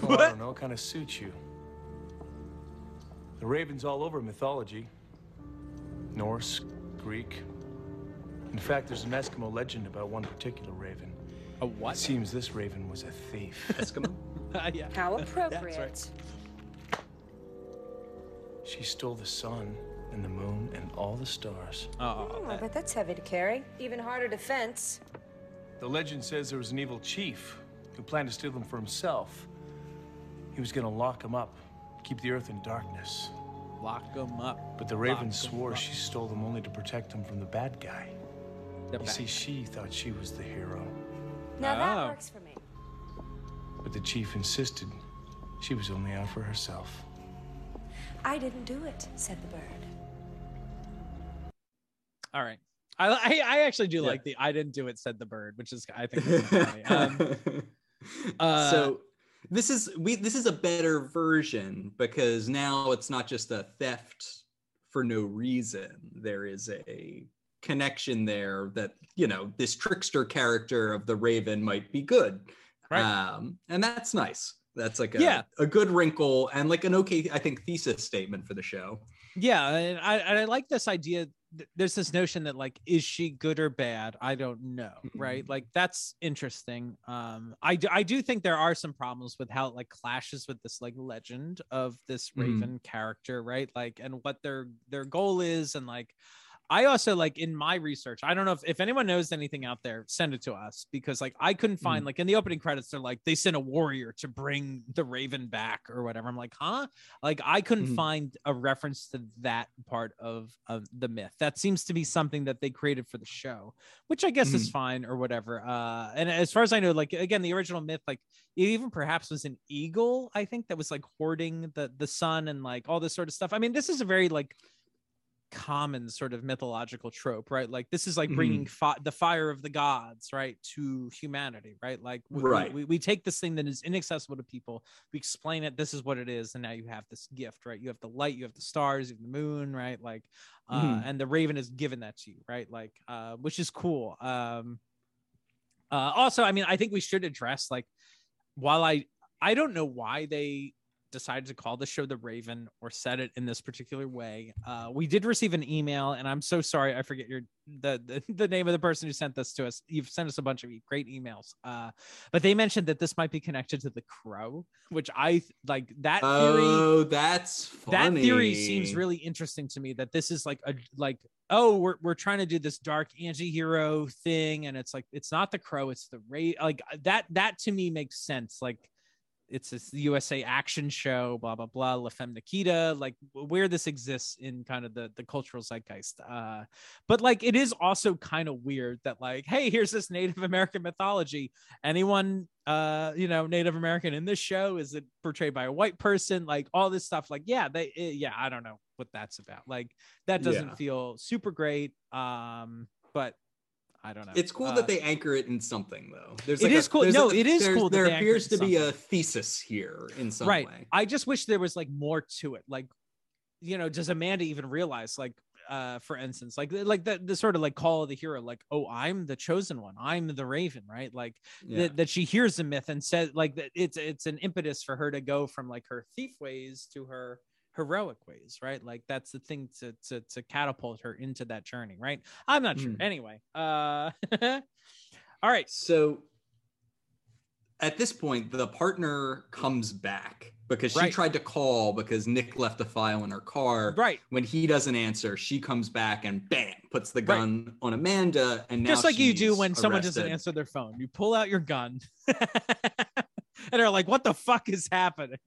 Well, I don't know. Kind of suits you. The raven's all over mythology Norse, Greek. In fact, there's an Eskimo legend about one particular raven. A It what? seems this raven was a thief. [laughs] Eskimo. [laughs] yeah. How [laughs] appropriate. That's appropriate. right. she stole the sun and the moon and all the stars. Oh, Oh, I that- bet that's heavy to carry. Even harder to fence. The legend says there was an evil chief who planned to steal them for himself. He was going to lock them up, keep the earth in darkness. lock them up. But the raven Lock 'em swore she stole them only to protect him from the bad guy. The You back. see, she thought she was the hero. Now Oh. that works for me. But the chief insisted she was only out for herself. I didn't do it, said the bird. All right. I, I I actually do Yeah. like the I didn't do it said the bird, which is I think. [laughs] Um, uh, so this is we this is a better version because now it's not just a theft for no reason. There is a connection there that you know this trickster character of the Raven might be good, Right. um, and that's nice. That's like a, Yeah. a good wrinkle and like an okay, I think, thesis statement for the show. yeah, and I and I like this idea. Th- There's this notion that like, is she good or bad? I don't know, right? Mhm. Like that's interesting. Um, I do I do think there are some problems with how it like clashes with this like legend of this Mhm. Raven character, right? Like, and what their their goal is, and like. I also like in my research. I don't know if, if anyone knows anything out there, send it to us because like I couldn't find like in the opening credits, they're like they sent a warrior to bring the Raven back or whatever. I'm like, huh? Like I couldn't Mhm. find a reference to that part of of the myth. That seems to be something that they created for the show, which I guess is fine or whatever. Uh, and as far as I know, like again, the original myth, like it even perhaps was an eagle. I think that was like hoarding the the sun and like all this sort of stuff. I mean, this is a very like common sort of mythological trope, right? Like this is like bringing fi- the fire of the gods, right, to humanity, right? Like we, we- Right. we, we take this thing that is inaccessible to people, we explain it. This is what it is, and now you have this gift, right? You have the light, you have the stars, you have the moon, right? Like, uh, Mhm. and the raven is given that to you, right? Like, uh, which is cool. Um, uh, also, I mean, I think we should address like, while I I don't know why they decided to call the show the Raven or said it in this particular way. Uh, we did receive an email, and I'm so sorry I forget your the, the [laughs] the name of the person who sent this to us. You've sent us a bunch of great emails, uh, but they mentioned that this might be connected to the Crow, which I like that theory Oh, that's funny. that theory seems really interesting to me that this is like a like oh we're, we're trying to do this dark anti-hero thing and it's like it's not the crow it's the ray like that that to me makes sense like it's this USA action show, blah blah blah, La Femme Nikita, like where this exists in kind of the the cultural zeitgeist. Uh, but like it is also kind of weird that like, hey, here's this Native American mythology. Anyone, uh, you know, Native American in this show is it portrayed by a white person? Like all this stuff. Like yeah, they eh, yeah, I don't know what that's about. Like that doesn't Yeah. feel super great. Um, but I don't know. It's cool Uh, that they anchor it in something, though. There's It like is a, cool- no, a- it is cool that There it appears to be a thesis here in some right. way. I just wish there was like more to it. Like, you know, does Amanda even realize, like, uh, for instance, like, like the, the sort of like call of the hero, like, oh, I'm the chosen one, I'm the Raven, right? Like Yeah. that, that she hears the myth and says, like, that it's it's an impetus for her to go from like her thief ways to her heroic ways, right? Like that's the thing to to to catapult her into that journey, right? I'm not sure. Mm. Anyway, uh, [laughs] all right, So at this point, the partner comes back because she Right. tried to call because Nick left a file in her car. right. When he doesn't answer, she comes back and bam, puts the Right. gun on Amanda. And now just like you do when someone doesn't answer their phone. You pull out your gun, [laughs] and they're like, "What the fuck is happening?"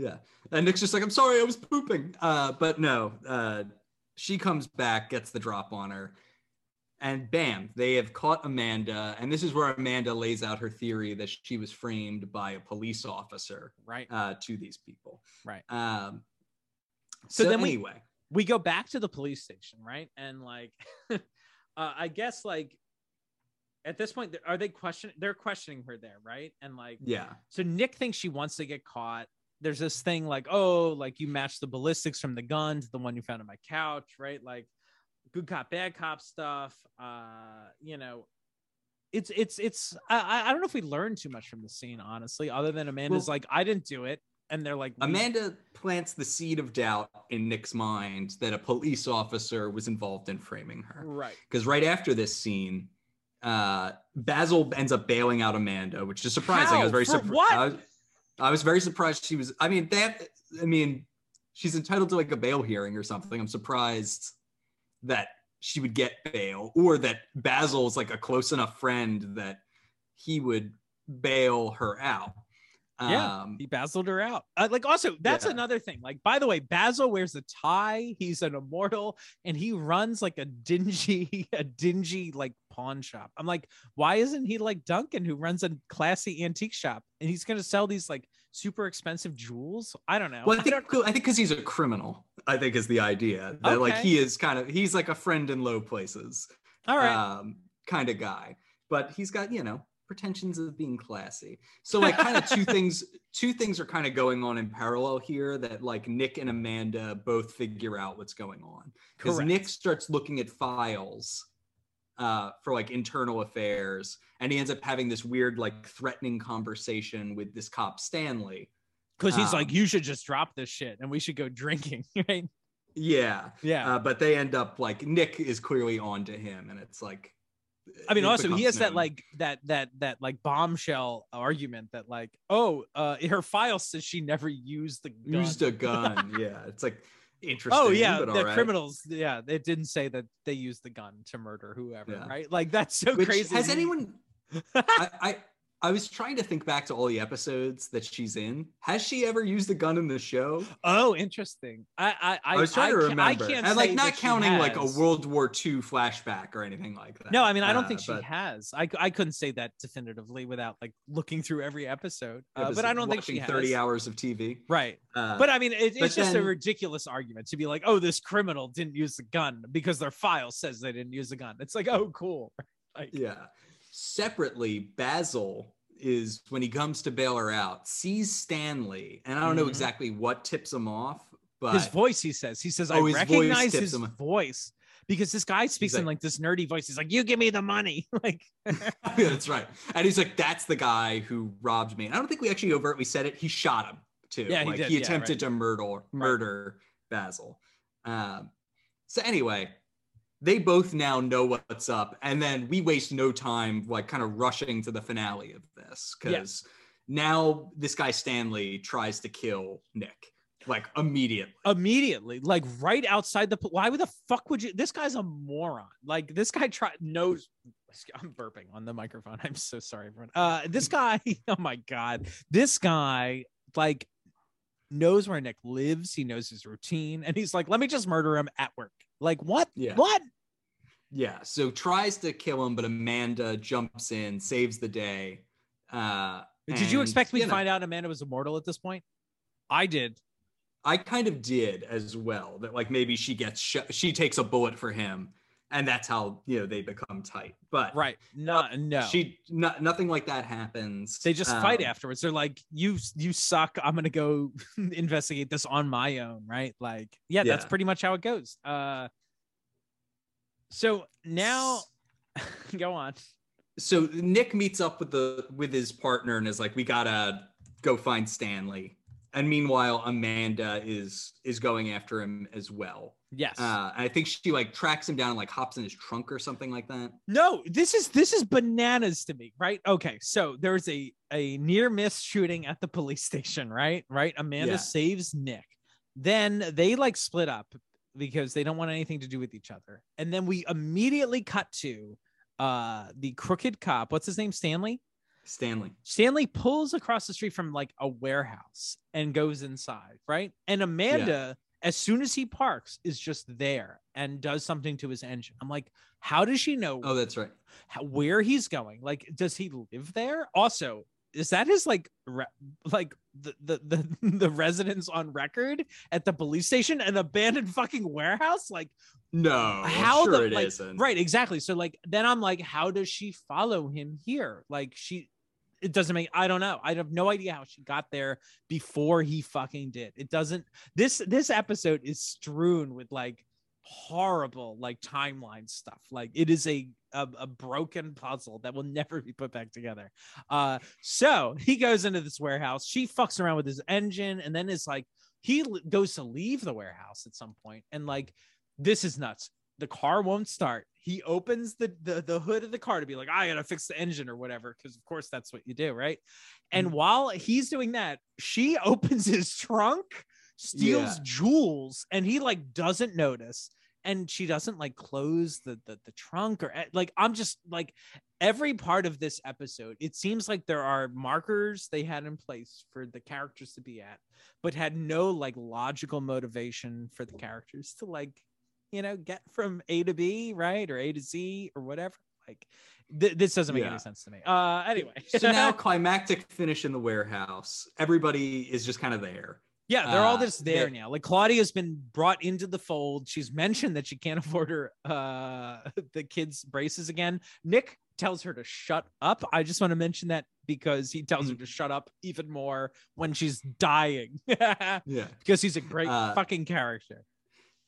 Yeah. And Nick's just like, I'm sorry, I was pooping. Uh, but no, uh, she comes back, gets the drop on her, and bam, they have caught Amanda. And this is where Amanda lays out her theory that she was framed by a police officer Right. uh, to these people. Right. Um, So so, then we- anyway, we go back to the police station, right? And like, [laughs] uh, I guess like at this point, are they questioning? They're questioning her there, right? And like, yeah. so Nick thinks she wants to get caught. There's this thing like, oh, like you matched the ballistics from the gun to the one you found on my couch, right? Like good cop, bad cop stuff. Uh, you know, it's it's it's I I- don't know if we learned too much from the scene, honestly, other than Amanda's Well- like, I didn't do it. And they're like, we- Amanda plants the seed of doubt in Nick's mind that a police officer was involved in framing her. right. because right after this scene, uh, Basil ends up bailing out Amanda, which is surprising. I was very surprised. What? I was, I was very surprised she was. I mean, that. I mean, she's entitled to like a bail hearing or something. I'm surprised that she would get bail, or that Basil's like a close enough friend that he would bail her out. Yeah. Um, He basiled her out. Uh, like also, that's Yeah. another thing. Like, by the way, Basil wears a tie. He's an immortal, and he runs like a dingy, [laughs] a dingy like pawn shop. I'm like, why isn't he like Duncan, who runs a classy antique shop, and he's gonna sell these like super expensive jewels? I don't know. Well, I think I think because he's a criminal. I think is the idea that like he is kind of he's like a friend in low places. All right. um, kind of guy, but he's got you know pretensions of being classy. So like kind of [laughs] two things, two things are kind of going on in parallel here that like Nick and Amanda both figure out what's going on because Nick starts looking at files uh, for like internal affairs, and he ends up having this weird like threatening conversation with this cop Stanley. Because he's um, like, you should just drop this shit, and we should go drinking, [laughs] right? Yeah, Yeah. uh, but they end up like Nick is clearly on to him, and it's like. I mean, also he has that like that that that like bombshell argument that like, oh, uh, her file says she never used the gun. used a gun. [laughs] yeah, it's like interesting. Oh yeah, but the right. criminals. Yeah, it didn't say that they used the gun to murder whoever, Yeah. right? Like that's so Which, crazy. Has anyone? [laughs] I, I I was trying to think back to all the episodes that she's in. Has she ever used a gun in the show? oh, interesting. I I I, I, was trying to ca- remember, I can't and like not counting like a. World War II flashback or anything like that. No, I mean I don't Uh, think she but has. I I couldn't say that definitively without like looking through every episode. Uh, but I don't think she watching has. Thirty hours of TV. Right. Uh, But I mean, it, it's just a ridiculous argument to be like, oh, this criminal didn't use the gun because their file says they didn't use the gun. It's like, oh, cool. [laughs] Like, Yeah. Separately, Basil is when he comes to bail her out, sees Stanley, and I don't know Mhm. exactly what tips him off, but his voice, he says, he says, I Oh, his recognize tips his him. voice because this guy speaks in like- like this nerdy voice. He's like, you give me the money. [laughs] like, [laughs] yeah, that's right. And he's like, that's the guy who robbed me. And I don't think we actually overtly said it. He shot him too. Yeah, he like he Yeah, attempted right. to murder murder Basil. Um, so anyway, they both now know what's up, and then we waste no time like kind of rushing to the finale of this because now this guy Stanley tries to kill Nick like immediately. immediately, like right outside the. Why would the fuck would you? This guy's a moron. Like this guy try knows. I'm burping on the microphone. [laughs] I'm so sorry, everyone. Uh, this guy. [laughs] Oh my god, this guy like knows where Nick lives. He knows his routine, and he's like, let me just murder him at work. Like what? Yeah. What? Yeah, so tries to kill him, but Amanda jumps in, saves the day. Uh, Did you expect me to know, find out Amanda was immortal at this point? I did. I kind of did as well. That like maybe she gets sh- she takes a bullet for him, and that's how you know they become tight. But right. No, no. she no, nothing like that happens. they just fight Um, afterwards. They're like, "You, you suck. I'm gonna go [laughs] investigate this on my own." Right? Like, yeah, that's pretty much how it goes. Uh, so now, [laughs] go on. so Nick meets up with the with his partner and is like, "We gotta go find Stanley." And meanwhile, Amanda is is going after him as well. Yes. Uh, I think she like tracks him down and like hops in his trunk or something like that. No, this is this is bananas to me, right? Okay, so there's a a near miss shooting at the police [laughs] station, right? Right. Amanda Yeah. saves Nick. Then they like split up because they don't want anything to do with each other. And then we immediately cut to uh the crooked cop. What's his name? Stanley. Stanley. Stanley pulls across the street from like a warehouse and goes inside, right? And Amanda, as soon as he parks, is just there and does something to his engine. I'm like, how does she know Oh, that's right. how, where he's going. Like, does he live there? Also, is that his like re- like the, the the [laughs] the residence on record at the police station, an abandoned fucking warehouse? Like, No, how sure the it like, not right? Exactly. So like, then I'm like, how does she follow him here? Like, she. It doesn't make. I don't know. I have no idea how she got there before he fucking did. It doesn't. This this episode is strewn with like horrible like timeline stuff. Like it is a a, a broken puzzle that will [laughs] never be put back together. Uh, so he goes into this warehouse. She fucks around with his engine, and then is like he goes to leave the warehouse at some point, and like this is nuts. The car won't start. He opens the, the the hood of the car to be like, I gotta fix the engine or whatever, because of course that's what you do, right? And Mhm. while he's doing that, she [laughs] opens his trunk, steals Yeah. jewels, and he like doesn't notice. And she doesn't like close the, the the trunk or eh, like I'm just like every part of this episode. It seems like there are markers they had in place for the characters to be at, but had no like logical motivation for the characters to like you know get from a to b right or a to z or whatever like th- this doesn't make Yeah. any sense to me uh anyway so [laughs] now climactic finish in the warehouse. Everybody is just kind of there. yeah they're all uh, just there they- now like claudia's been brought into the fold she's [laughs] mentioned that she can't afford her uh [laughs] the kids braces again nick tells her to shut up i just want to mention that because he tells her Mm. to shut up even more when she's dying Yeah. because he's a great Uh, fucking character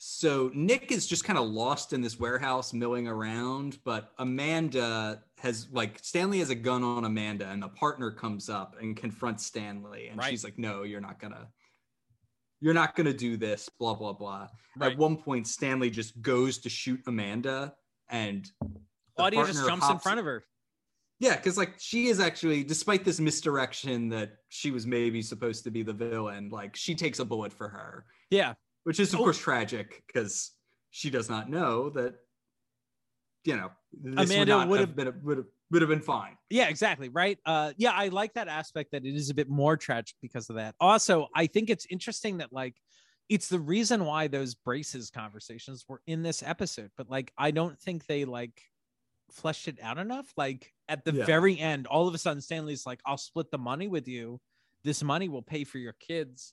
So Nick is just kind of lost in this warehouse milling around, but Amanda has like Stanley has a gun on Amanda, and the partner comes up and confronts Stanley, and Right. she's like, "No, you're not gonna, you're not gonna do this." Blah blah blah. Right. At one point, Stanley just goes to shoot Amanda, and claudia just jumps in front of her Yeah, because like she is actually, despite this misdirection that she was maybe supposed to be the villain, like she takes a bullet for her, yeah which is of Oh. course tragic because she does not know that, you know, this Amanda would would have have- been would have would have been fine. Yeah, exactly. Right. Uh, yeah, I like that aspect that it is a bit more tragic because of that. Also, I think it's interesting that like it's the reason why those braces conversations were in this episode, but like I don't think they like fleshed it out enough. Like at the Yeah. very end, all of a sudden Stanley's like, I'll split the money with you. This money will pay for your kids.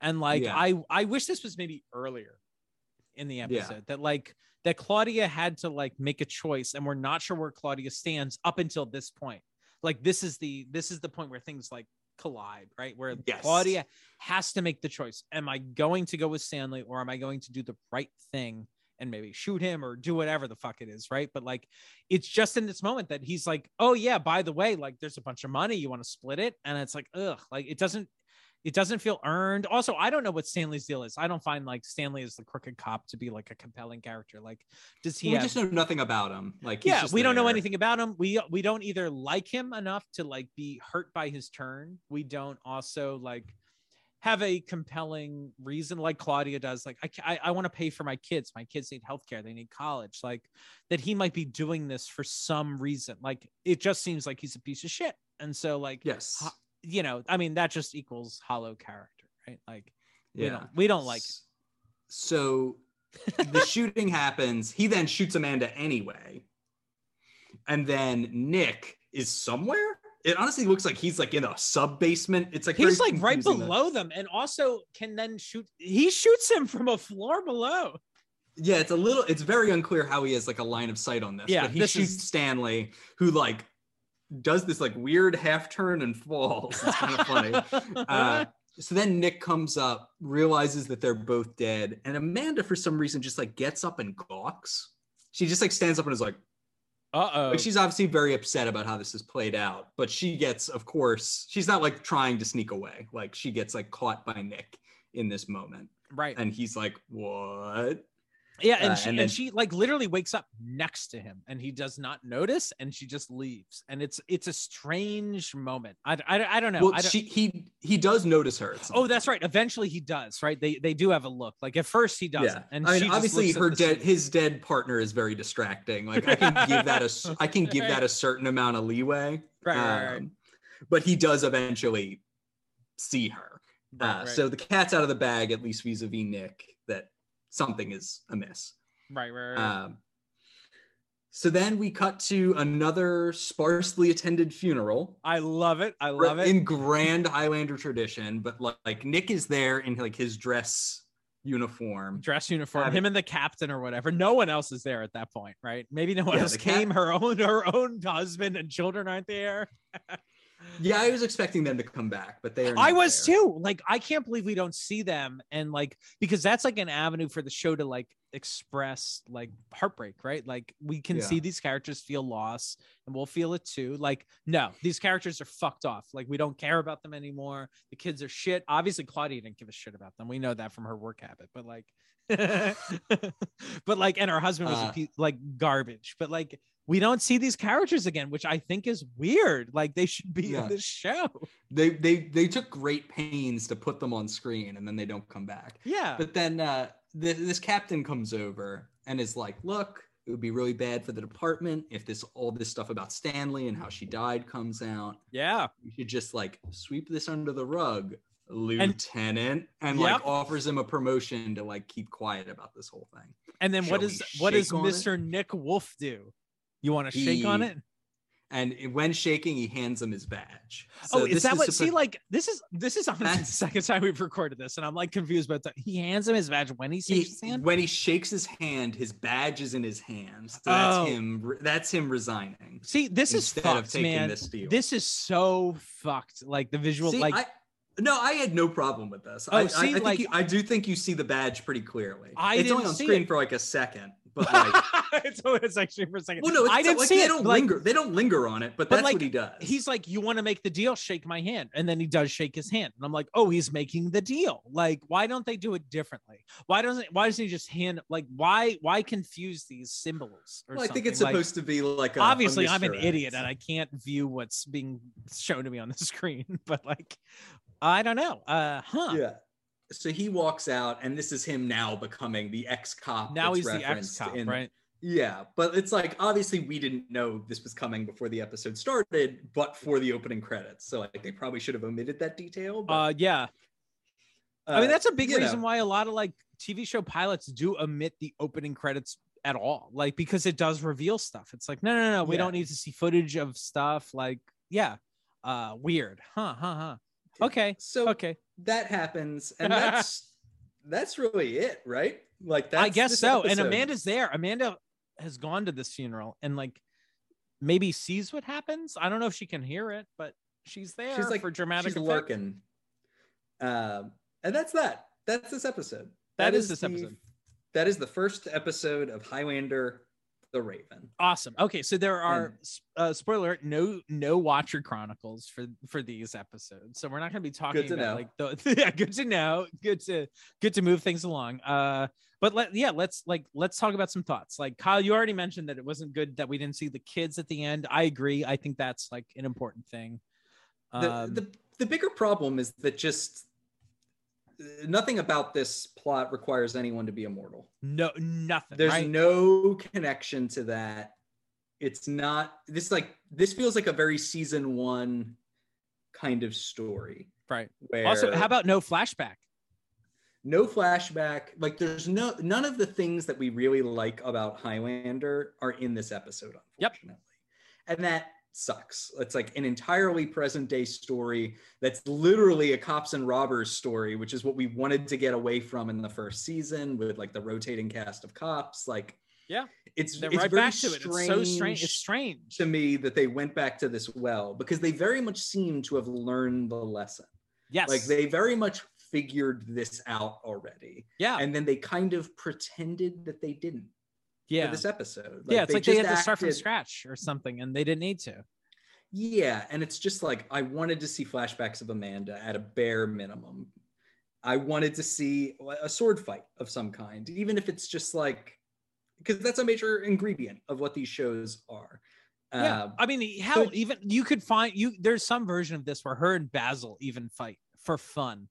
And like Yeah. I I wish this was maybe earlier in the Yeah. episode that like that Claudia had to like make a choice and we're not sure where Claudia stands up until this point. Like this is the this is the point where things like collide, right? Where Yes. Claudia has to make the choice. Am I going to go with Stanley or am I going to do the right thing and maybe shoot him or do whatever the fuck it is, right? But like it's just in this moment that he's like, "Oh yeah, by the way, like there's a bunch of money, you want to split it?" And it's like, "Ugh, like it doesn't it doesn't feel earned. Also, I don't know what Stanley's deal is. I don't find like Stanley as the crooked cop to be like a compelling character. Like, does he we have just know nothing about him. Like, he's yeah we don't know anything about him we we don't either like him enough to like be hurt by his turn we don't also like have a compelling reason like claudia does like i i, I want to pay for my kids my kids need healthcare they need college like that he might be doing this for some reason like it just seems like he's a piece of shit and so like Yes. You know i mean that just equals hollow character right like we Yeah. don't we don't like it. So the [laughs] shooting happens. He then shoots Amanda anyway. And then Nick is somewhere. It honestly looks like he's like in a sub basement. It's like he's like right below them and also can then shoot he shoots him from a floor below Yeah, it's a little. It's very unclear how he has like a line of sight on this. Yeah, but he shoots is- Stanley, who like does this like weird half turn and falls. It's kind of funny. [laughs] Uh, so then Nick comes up, realizes that they're both dead, and Amanda, for some reason, just like gets up and gawks. She just like stands up and is like, Uh oh. like she's obviously very upset about how this has played out, but she gets, of course, she's not like trying to sneak away. Like she gets like caught by Nick in this moment, right. and he's like, "What?" Yeah, and Uh, she and and, she like literally wakes up next to him, and he does not notice, and she just leaves, and it's it's a strange moment. I I, I don't know. Well, I don't, she he he does notice her. oh, that's right. Eventually, he does. Right? They they do have a look. Like at first, he doesn't, Yeah, and I she mean, obviously, her dead scene. his dead partner is very distracting. Like I can give that a [laughs] I can give that a certain amount of leeway. Right, right, right. Um, But he does eventually see her. Right, Uh. So the cat's out of the bag, at least vis-a-vis Nick, that something is amiss. right, right, right. Um, so then we cut to another sparsely attended funeral. I love it. I love it. in grand Highlander tradition, but like, like Nick is there in like his dress uniform. Dress uniform, it. him and the captain or whatever. No one else is there at that point, right? Maybe no one Yeah, else came. Her own, her own husband and children aren't there. [laughs] Yeah, I was expecting them to come back, but they are. I was there. too. Like, I can't believe we don't see them, and like because that's like an avenue for the show to like express like heartbreak, right? Like we can Yeah. see these characters feel loss, and we'll feel it too. Like, no, these characters are fucked off. Like we don't care about them anymore. The kids are shit. Obviously, Claudia didn't give a shit about them. We know that from her work habit, but like. [laughs] but like and her husband was a Uh, piece, like garbage but like we don't see these characters again which i think is weird like they should be Yeah. in this show They they they took great pains to put them on screen, and then they don't come back. yeah But then uh, th- this captain comes over and is like, "Look, it would be really bad for the department if this all this stuff about Stanley and how she died comes out. yeah You should just like sweep this under the rug." Lieutenant and, Yep. like offers him a promotion to like keep quiet about this whole thing. And then what Shall is we what does on it? Mr. Nick Wolfe do? You want to shake on it? And when shaking, he hands him his badge. oh, is that what? suppo- See, like this is this is honestly the second time we've recorded this, and I'm like confused about that. He hands him his badge when he he, shakes his hand. when he shakes his hand, his badge is in his hand. So that's Oh. him. That's him resigning. See, this is fucked, taking man. this deal. This is so fucked. Like the visual, See, like I, no, I had no problem with this. Oh, I, I- see, I, think like- you, I do think you see the badge pretty clearly. I it's only on screen it. for like a second, but like, [laughs] it's always actually for a second. well, no, it's I didn't like see they it. don't like, linger. They don't linger on it, but, But, that's like, what he does. he's like, "You want to make the deal? Shake my hand." And then he does shake his hand, and I'm like, "Oh, he's making the deal." Like, why don't they do it differently? Why doesn't Why doesn't he just hand? Like, why Why confuse these symbols? Or Well, I think it's? Like, supposed to be like a, obviously a I'm an idiot and I can't view what's being shown to me on the [laughs] screen, but like, I don't know. Uh, huh? Yeah. So he walks out, and this is him now becoming the ex cop. Now he's the ex cop, right? Yeah, but it's like obviously we didn't know this was coming before the episode started, but for the opening credits, so like they probably should have omitted that detail. But, Uh, yeah. I mean, uh, that's a big reason know, why a lot of like TV show pilots do omit the opening credits at all, like because it does reveal stuff. It's like, no, no, no, we Yeah. don't need to see footage of stuff. Like, yeah, uh, weird, huh, huh, huh. Okay, So okay, that happens, and [laughs] that's that's really it, right? Like that's I guess so. And. Amanda's there. Amanda has gone to this funeral and like maybe sees what happens. I don't know if she can hear it, but she's there she's like for dramatic she's effect. lurking. Um, and that's that. That's this episode. That is this the- episode. That is the first episode of Highlander, the Raven. Awesome. Okay, so there are uh, spoiler alert, no no Watcher Chronicles for for these episodes. So we're not going to be talking to about know. like the [laughs] yeah, good to know. Good to good to move things along. Uh but let yeah, let's like let's talk about some thoughts. Like Kyle, you already mentioned that it wasn't good that we didn't see the kids at the end. I agree. I think that's like an important thing. The, Um, the the bigger problem is that just nothing about this plot requires anyone to be immortal. no nothing. There's right? no connection to that. It's not this like this feels like a very season one kind of story. right. Where Also, how about no flashback? no flashback? Like there's no none of the things that we really like about Highlander are in this episode, Yep. unfortunately. And that sucks. It's like an entirely present day story that's literally a cops and robbers story, which is what we wanted to get away from in the first season with like the rotating cast of cops. Like, Yeah. it's They're it's right very back to it. It's so strange. It's strange. to me that they went back to this well because they very much seem to have learned the lesson. Yes. Like they very much figured this out already, yeah. and then they kind of pretended that they didn't yeah. for this episode. yeah. It's like they had to start from scratch or something and they didn't need to. Yeah, and it's just like I wanted to see flashbacks of Amanda at a bare minimum. I wanted to see a sword fight of some kind, even if it's just like because that's a major ingredient of what these shows are. Yeah, Um, I mean, hell, so- even you could find you. There's some version of this where her and Basil even fight for fun,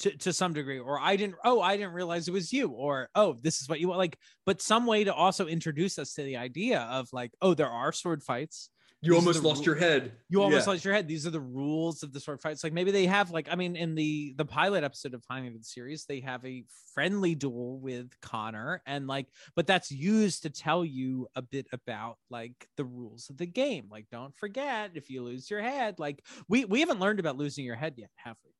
to to some degree. Or I didn't. Oh, I didn't realize it was you. Or oh, this is what you want. Like, but some way to also introduce us to the idea of like, oh, there are sword fights. you these almost lost your head. You almost Yeah. lost your head. These are the rules of the sword fights. Like maybe they have like I mean in the the pilot episode of the series they have a friendly duel with Connor and like but that's used to tell you a bit about like the rules of the game. Like don't forget if you lose your head. Like we we haven't learned about losing your head yet, have we?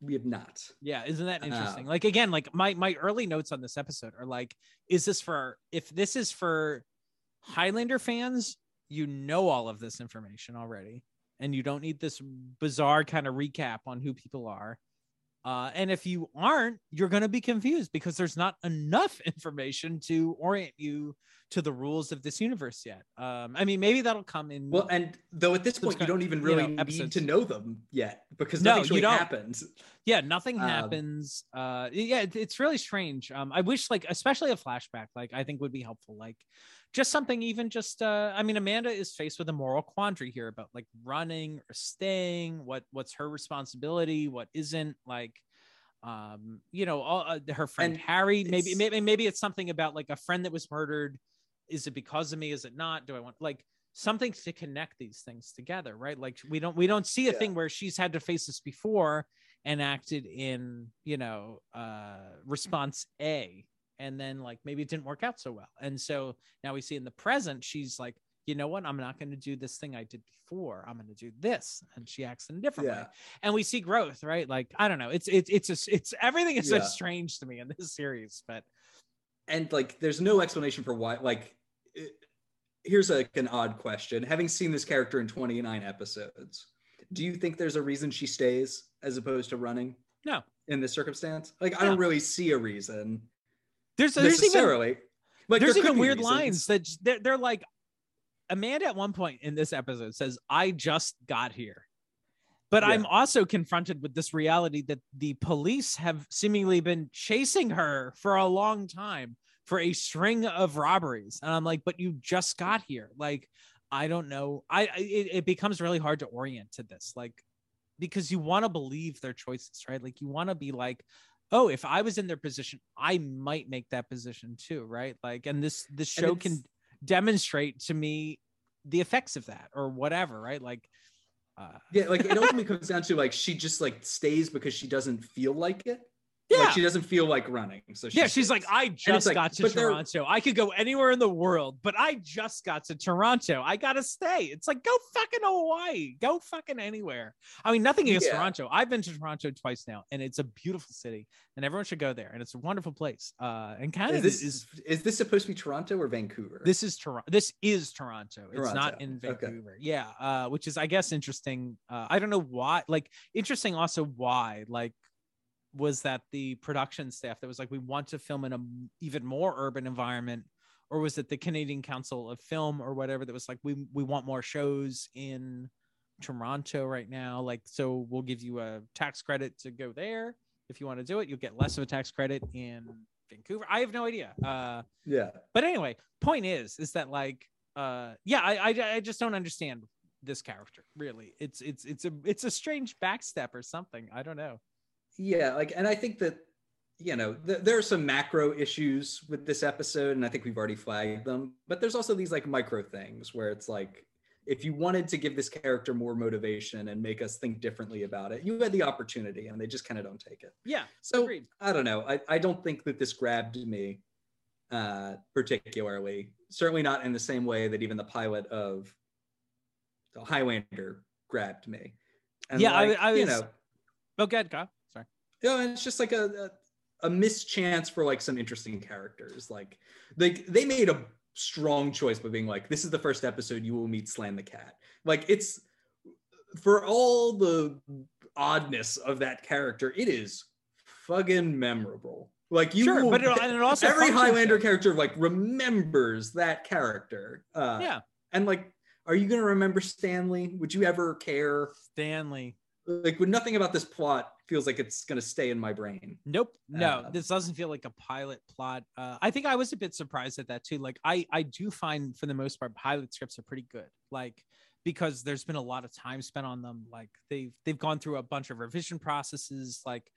We have not. Yeah, isn't that interesting? Uh, like again, like my my early notes on this episode are like, is this for if this is for Highlander fans, you know all of this information already, and you don't need this bizarre kind of recap on who people are. Uh, and if you aren't, you're going to be confused because there's not enough [laughs] information to orient you to the rules of this universe yet. Um, I mean, maybe that'll come in. Well, and though at this point you don't even you really know, need to know them yet because No, you really don't. happened. yeah nothing Um, happens uh yeah it- it's really strange um i wish like especially a flashback like i think would be helpful like just something even just uh i mean amanda is faced with a moral quandary here about like running or staying what what's her responsibility what isn't like um you know all, uh, her friend And harry maybe maybe maybe it's something about like a friend that was murdered. Is it because of me? Is it not? Do i want like something to connect these things together right? Like we don't we don't see a Yeah. thing where she's had to face this before and acted in you know uh response a and then like maybe it didn't work out so well. And so now we see in the present she's like you know what? I'm not going to do this thing i did before. I'm going to do this. And she acts in a different way. And we see growth right? Like i don't know. It's it's it's just it's everything is Yeah. so strange to me in this series but and like there's no explanation for why like it- here's like an odd question. Having seen this character in 29 episodes do you think there's a reason she stays as opposed to running? No. In this circumstance? Like i don't really see a reason there's there's even like there's there even weird reasons. lines that they're, they're like amanda at one point in this episode says i just got here. But i'm also confronted with this reality that the police have seemingly been chasing her for a long time for a string of robberies. And i'm like but you just got here. Like i don't know. I I- it, it becomes really hard to orient to this like because you want to believe their choices right? Like you want to be like oh if i was in their position i might make that position too right? Like and this this show can demonstrate to me the effects of that or whatever right? Like uh yeah like it [laughs] ultimately comes down to like she just like stays because she doesn't feel like it yeah like she doesn't feel like running so she yeah she's like i just like, got to toronto i could go anywhere in the world but i just got to toronto i gotta stay it's like go fucking hawaii go fucking anywhere i mean nothing against Yeah. toronto i've been to toronto twice now and it's a beautiful city and everyone should go there and it's a wonderful place uh and kind is of this is is this supposed to be toronto or vancouver This is Toronto. This is Toronto. It's not Toronto. in Okay. Vancouver. Yeah, uh, which is, I guess, interesting. Uh, I don't know why. Like, interesting. Also, why? Like, was that the production staff that was like, we want to film in a m- even more urban environment, or was it the Canadian Council of Film or whatever that was like, we we want more shows in Toronto right now. Like, so we'll give you a tax credit to go there if you want to do it. You'll get less of a tax credit in Vancouver. I have no idea. Uh, yeah but anyway point is is that like uh yeah I, I i just don't understand this character really it's it's it's a it's a strange backstep or something i don't know Yeah, like, and I think that you know th- there are some macro issues with this episode, and I think we've already flagged them. But there's also these like micro things where it's like, if you wanted to give this character more motivation and make us think differently about it, you had the opportunity, and they just kind of don't take it. yeah So Agreed. I don't know. I, I don't think that this grabbed me uh, particularly. Certainly not in the same way that even the pilot of the Highlander grabbed me. And Yeah, I- like, I you was- know, Oh, good, Kyle. You know, it's just like a, a a mischance for like some interesting characters. Like they they made a strong choice by being like, this is the first episode you will meet Slan the cat. Like it's for all the oddness of that character, it is fucking memorable. Like you, Sure, will- but it- and it also every Highlander though. character like remembers that character. Uh, Yeah, and like, are you gonna remember Stanley? Would you ever care? Stanley. Like, when nothing about this plot feels like it's gonna stay in my brain. Nope. No, Uh, this doesn't feel like a pilot plot. Uh, I think I was a bit surprised at that too. Like I, I do find for the most part pilot scripts are pretty good. Like because there's been a lot of time spent on them. Like they've they've gone through a bunch of revision processes. Like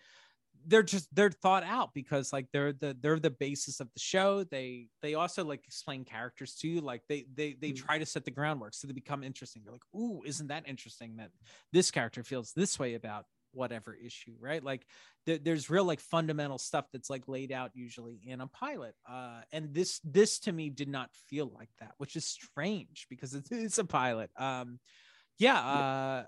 they're just they're thought out because like they're the they're the basis of the show. They they also like explain characters to you Like they they they Mhm. try to set the groundwork so they become interesting. They're like, ooh, isn't that interesting that this character feels this way about whatever issue, right? Like there, there's real like fundamental stuff that's like laid out usually in a pilot uh and this this to me did not feel like that which is strange because it's, it's a pilot um yeah uh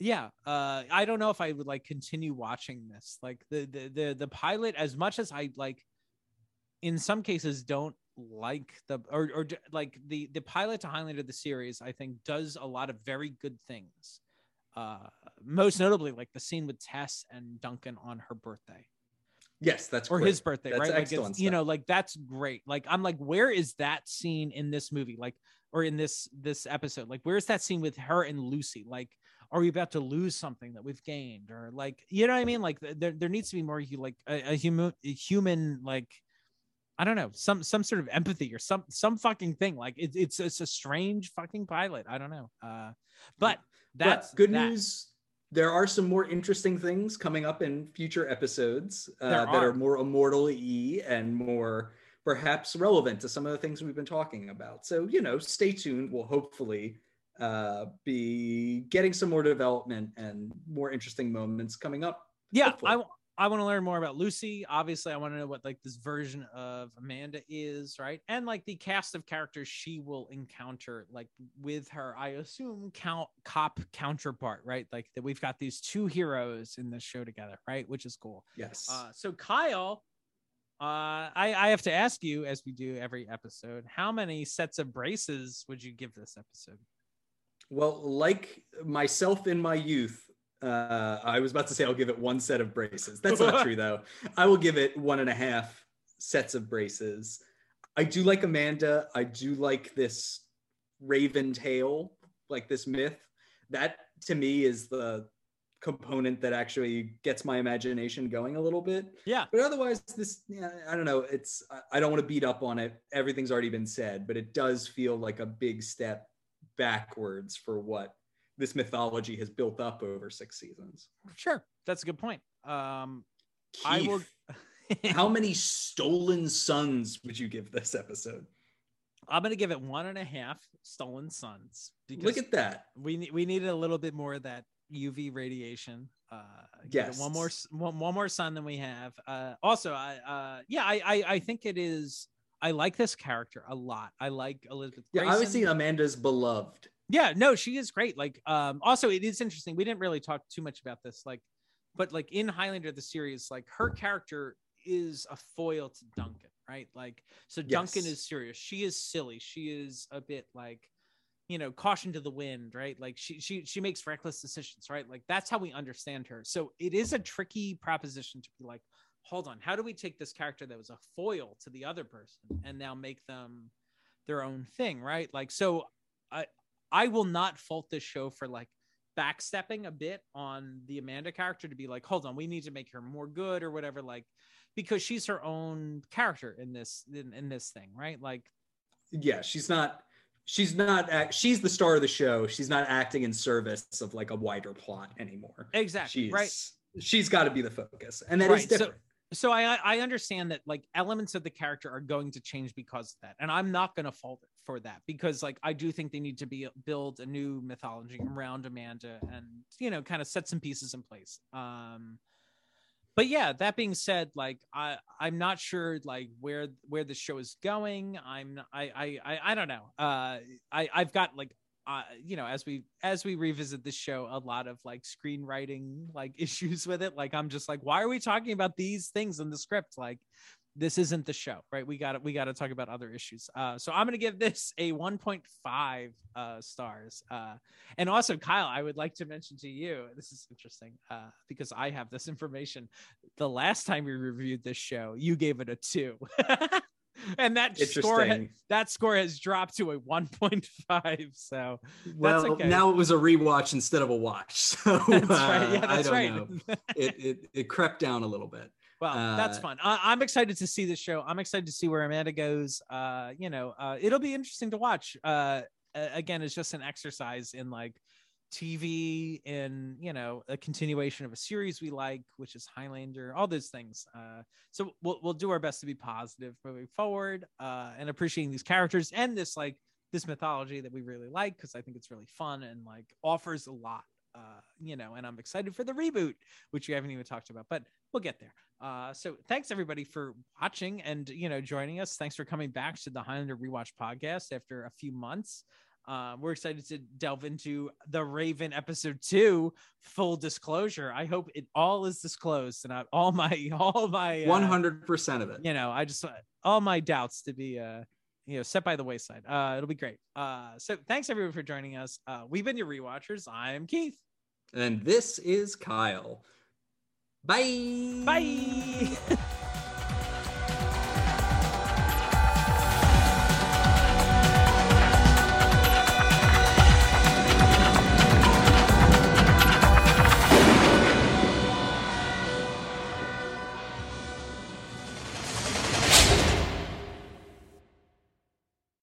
yeah uh i don't know if i would like continue watching this like the the the, the pilot as much as i like in some cases don't like the or, or like the the pilot to highlander the series i think does a lot of very good things uh most notably like the scene with tess and duncan on her birthday Yes, that's or great. his birthday, That's right? Like it's, you know, like that's great. Like I'm like, where is that scene in this movie? Like, or in this this episode? Like, where's that scene with her and Lucy? Like, are we about to lose something that we've gained? Or like, you know what I mean? Like there, there needs to be more like a, a human a human like I don't know, some some sort of empathy or some some fucking thing. Like it, it's it's a strange fucking pilot. I don't know. Uh but that's but good that. news. There are some more interesting things coming up in future episodes uh, There that are. are more immortal e and more perhaps relevant to some of the things we've been talking about. So, you know, stay tuned. We'll hopefully uh, be getting some more development and more interesting moments coming up. yeah hopefully. i i want to learn more about lucy obviously i want to know what like this version of amanda is right and like the cast of characters she will encounter like with her i assume count cop counterpart right like that we've got these two heroes in this show together right which is cool Yes. uh so kyle uh i i have to ask you as we do every episode how many sets of braces would you give this episode Well, like myself in my youth, uh, I was about to say I'll give it one set of braces. That's not [laughs] true though. I will give it one and a half sets of braces. I do like Amanda. I do like this Raven tale, like this myth. That to me is the component that actually gets my imagination going a little bit. yeah But otherwise, this yeah, I don't know. It's I- I don't want to beat up on it. Everything's already been said, but it does feel like a big step backwards for what this mythology has built up over six seasons. sure that's a good point um i will Keith, [laughs] how many stolen sons would you give this episode? I'm gonna give it one and a half stolen suns because Look at that. we we needed a little bit more of that UV radiation. Uh, Yes. one more one, one more sun than we have. Uh, also, I uh, yeah, I, I I think it is. I like this character a lot. I like Elizabeth. Yeah, Gracen. obviously Amanda's beloved. Yeah, no, she is great. Like, um, also it is interesting. We didn't really talk too much about this, like, but like in Highlander the series, like her character is a foil to Duncan, right? Like, so Duncan Yes. is serious. She is silly. She is a bit like, you know, caution to the wind, right? Like she she she makes reckless decisions, right? Like that's how we understand her. So it is a tricky proposition to be like, hold on, how do we take this character that was a foil to the other person and now make them their own thing, right? Like, so I I will not fault this show for like backstepping a bit on the Amanda character to be like, hold on, we need to make her more good or whatever, like because she's her own character in this in, in this thing, right? Like, Yeah, she's not. She's not. act- She's the star of the show. She's not acting in service of like a wider plot anymore. exactly, She's right? She's got to be the focus, and that is Right, so- different. so I I understand that like elements of the character are going to change because of that, and I'm not going to fault it for that because like I do think they need to be build a new mythology around Amanda and you know kind of set some pieces in place. Um, but yeah, that being said, like I I'm not sure like where where the show is going. I'm I I I, I don't know. Uh, I I've got like uh, you know, as we as we revisit this show, a lot of like screenwriting like [laughs] issues with it. Like I'm just like, why are we talking about these things in the script? Like this isn't the show, right? We got we got to talk about other issues. Uh, so I'm gonna give this a 1.5 uh, stars. Uh, and also, Kyle, I would like to mention to you, this is interesting uh, because I have this [laughs] information. The last time we reviewed this show, you gave it a two. [laughs] and that score ha- that score has dropped to a 1.5 so well okay. now it was a rewatch instead of a watch [laughs] so [laughs] that's right. yeah, uh, that's right. [laughs] it, it it crept down a little bit well, uh, that's fun. I, am excited to see this show. I'm excited to see where Amanda goes. Uh, you know, uh, it'll be interesting to watch. Uh, again, it's just an exercise in like TV in you know a continuation of a series we like, which is Highlander. All those things. Uh, so we'll we'll do our best to be positive moving forward uh, and appreciating these characters and this like this mythology that we really like because I think it's really fun and like offers a lot. Uh, you know, and I'm excited for the reboot, which we haven't even talked about, but we'll get there. Uh, so thanks everybody for watching and you know joining us. Thanks for coming back to the Highlander Rewatch podcast after a few months. Uh, we're excited to delve into the Raven episode two. Full disclosure, I hope it all is disclosed and I, all my [laughs] all my one hundred percent of it. You know, I just all my doubts to be uh you know set by the wayside. Uh, it'll be great. Uh, so thanks everyone for joining us. Uh, we've been your rewatchers. I'm Keith, and this is Kyle. Bye. Bye. [laughs]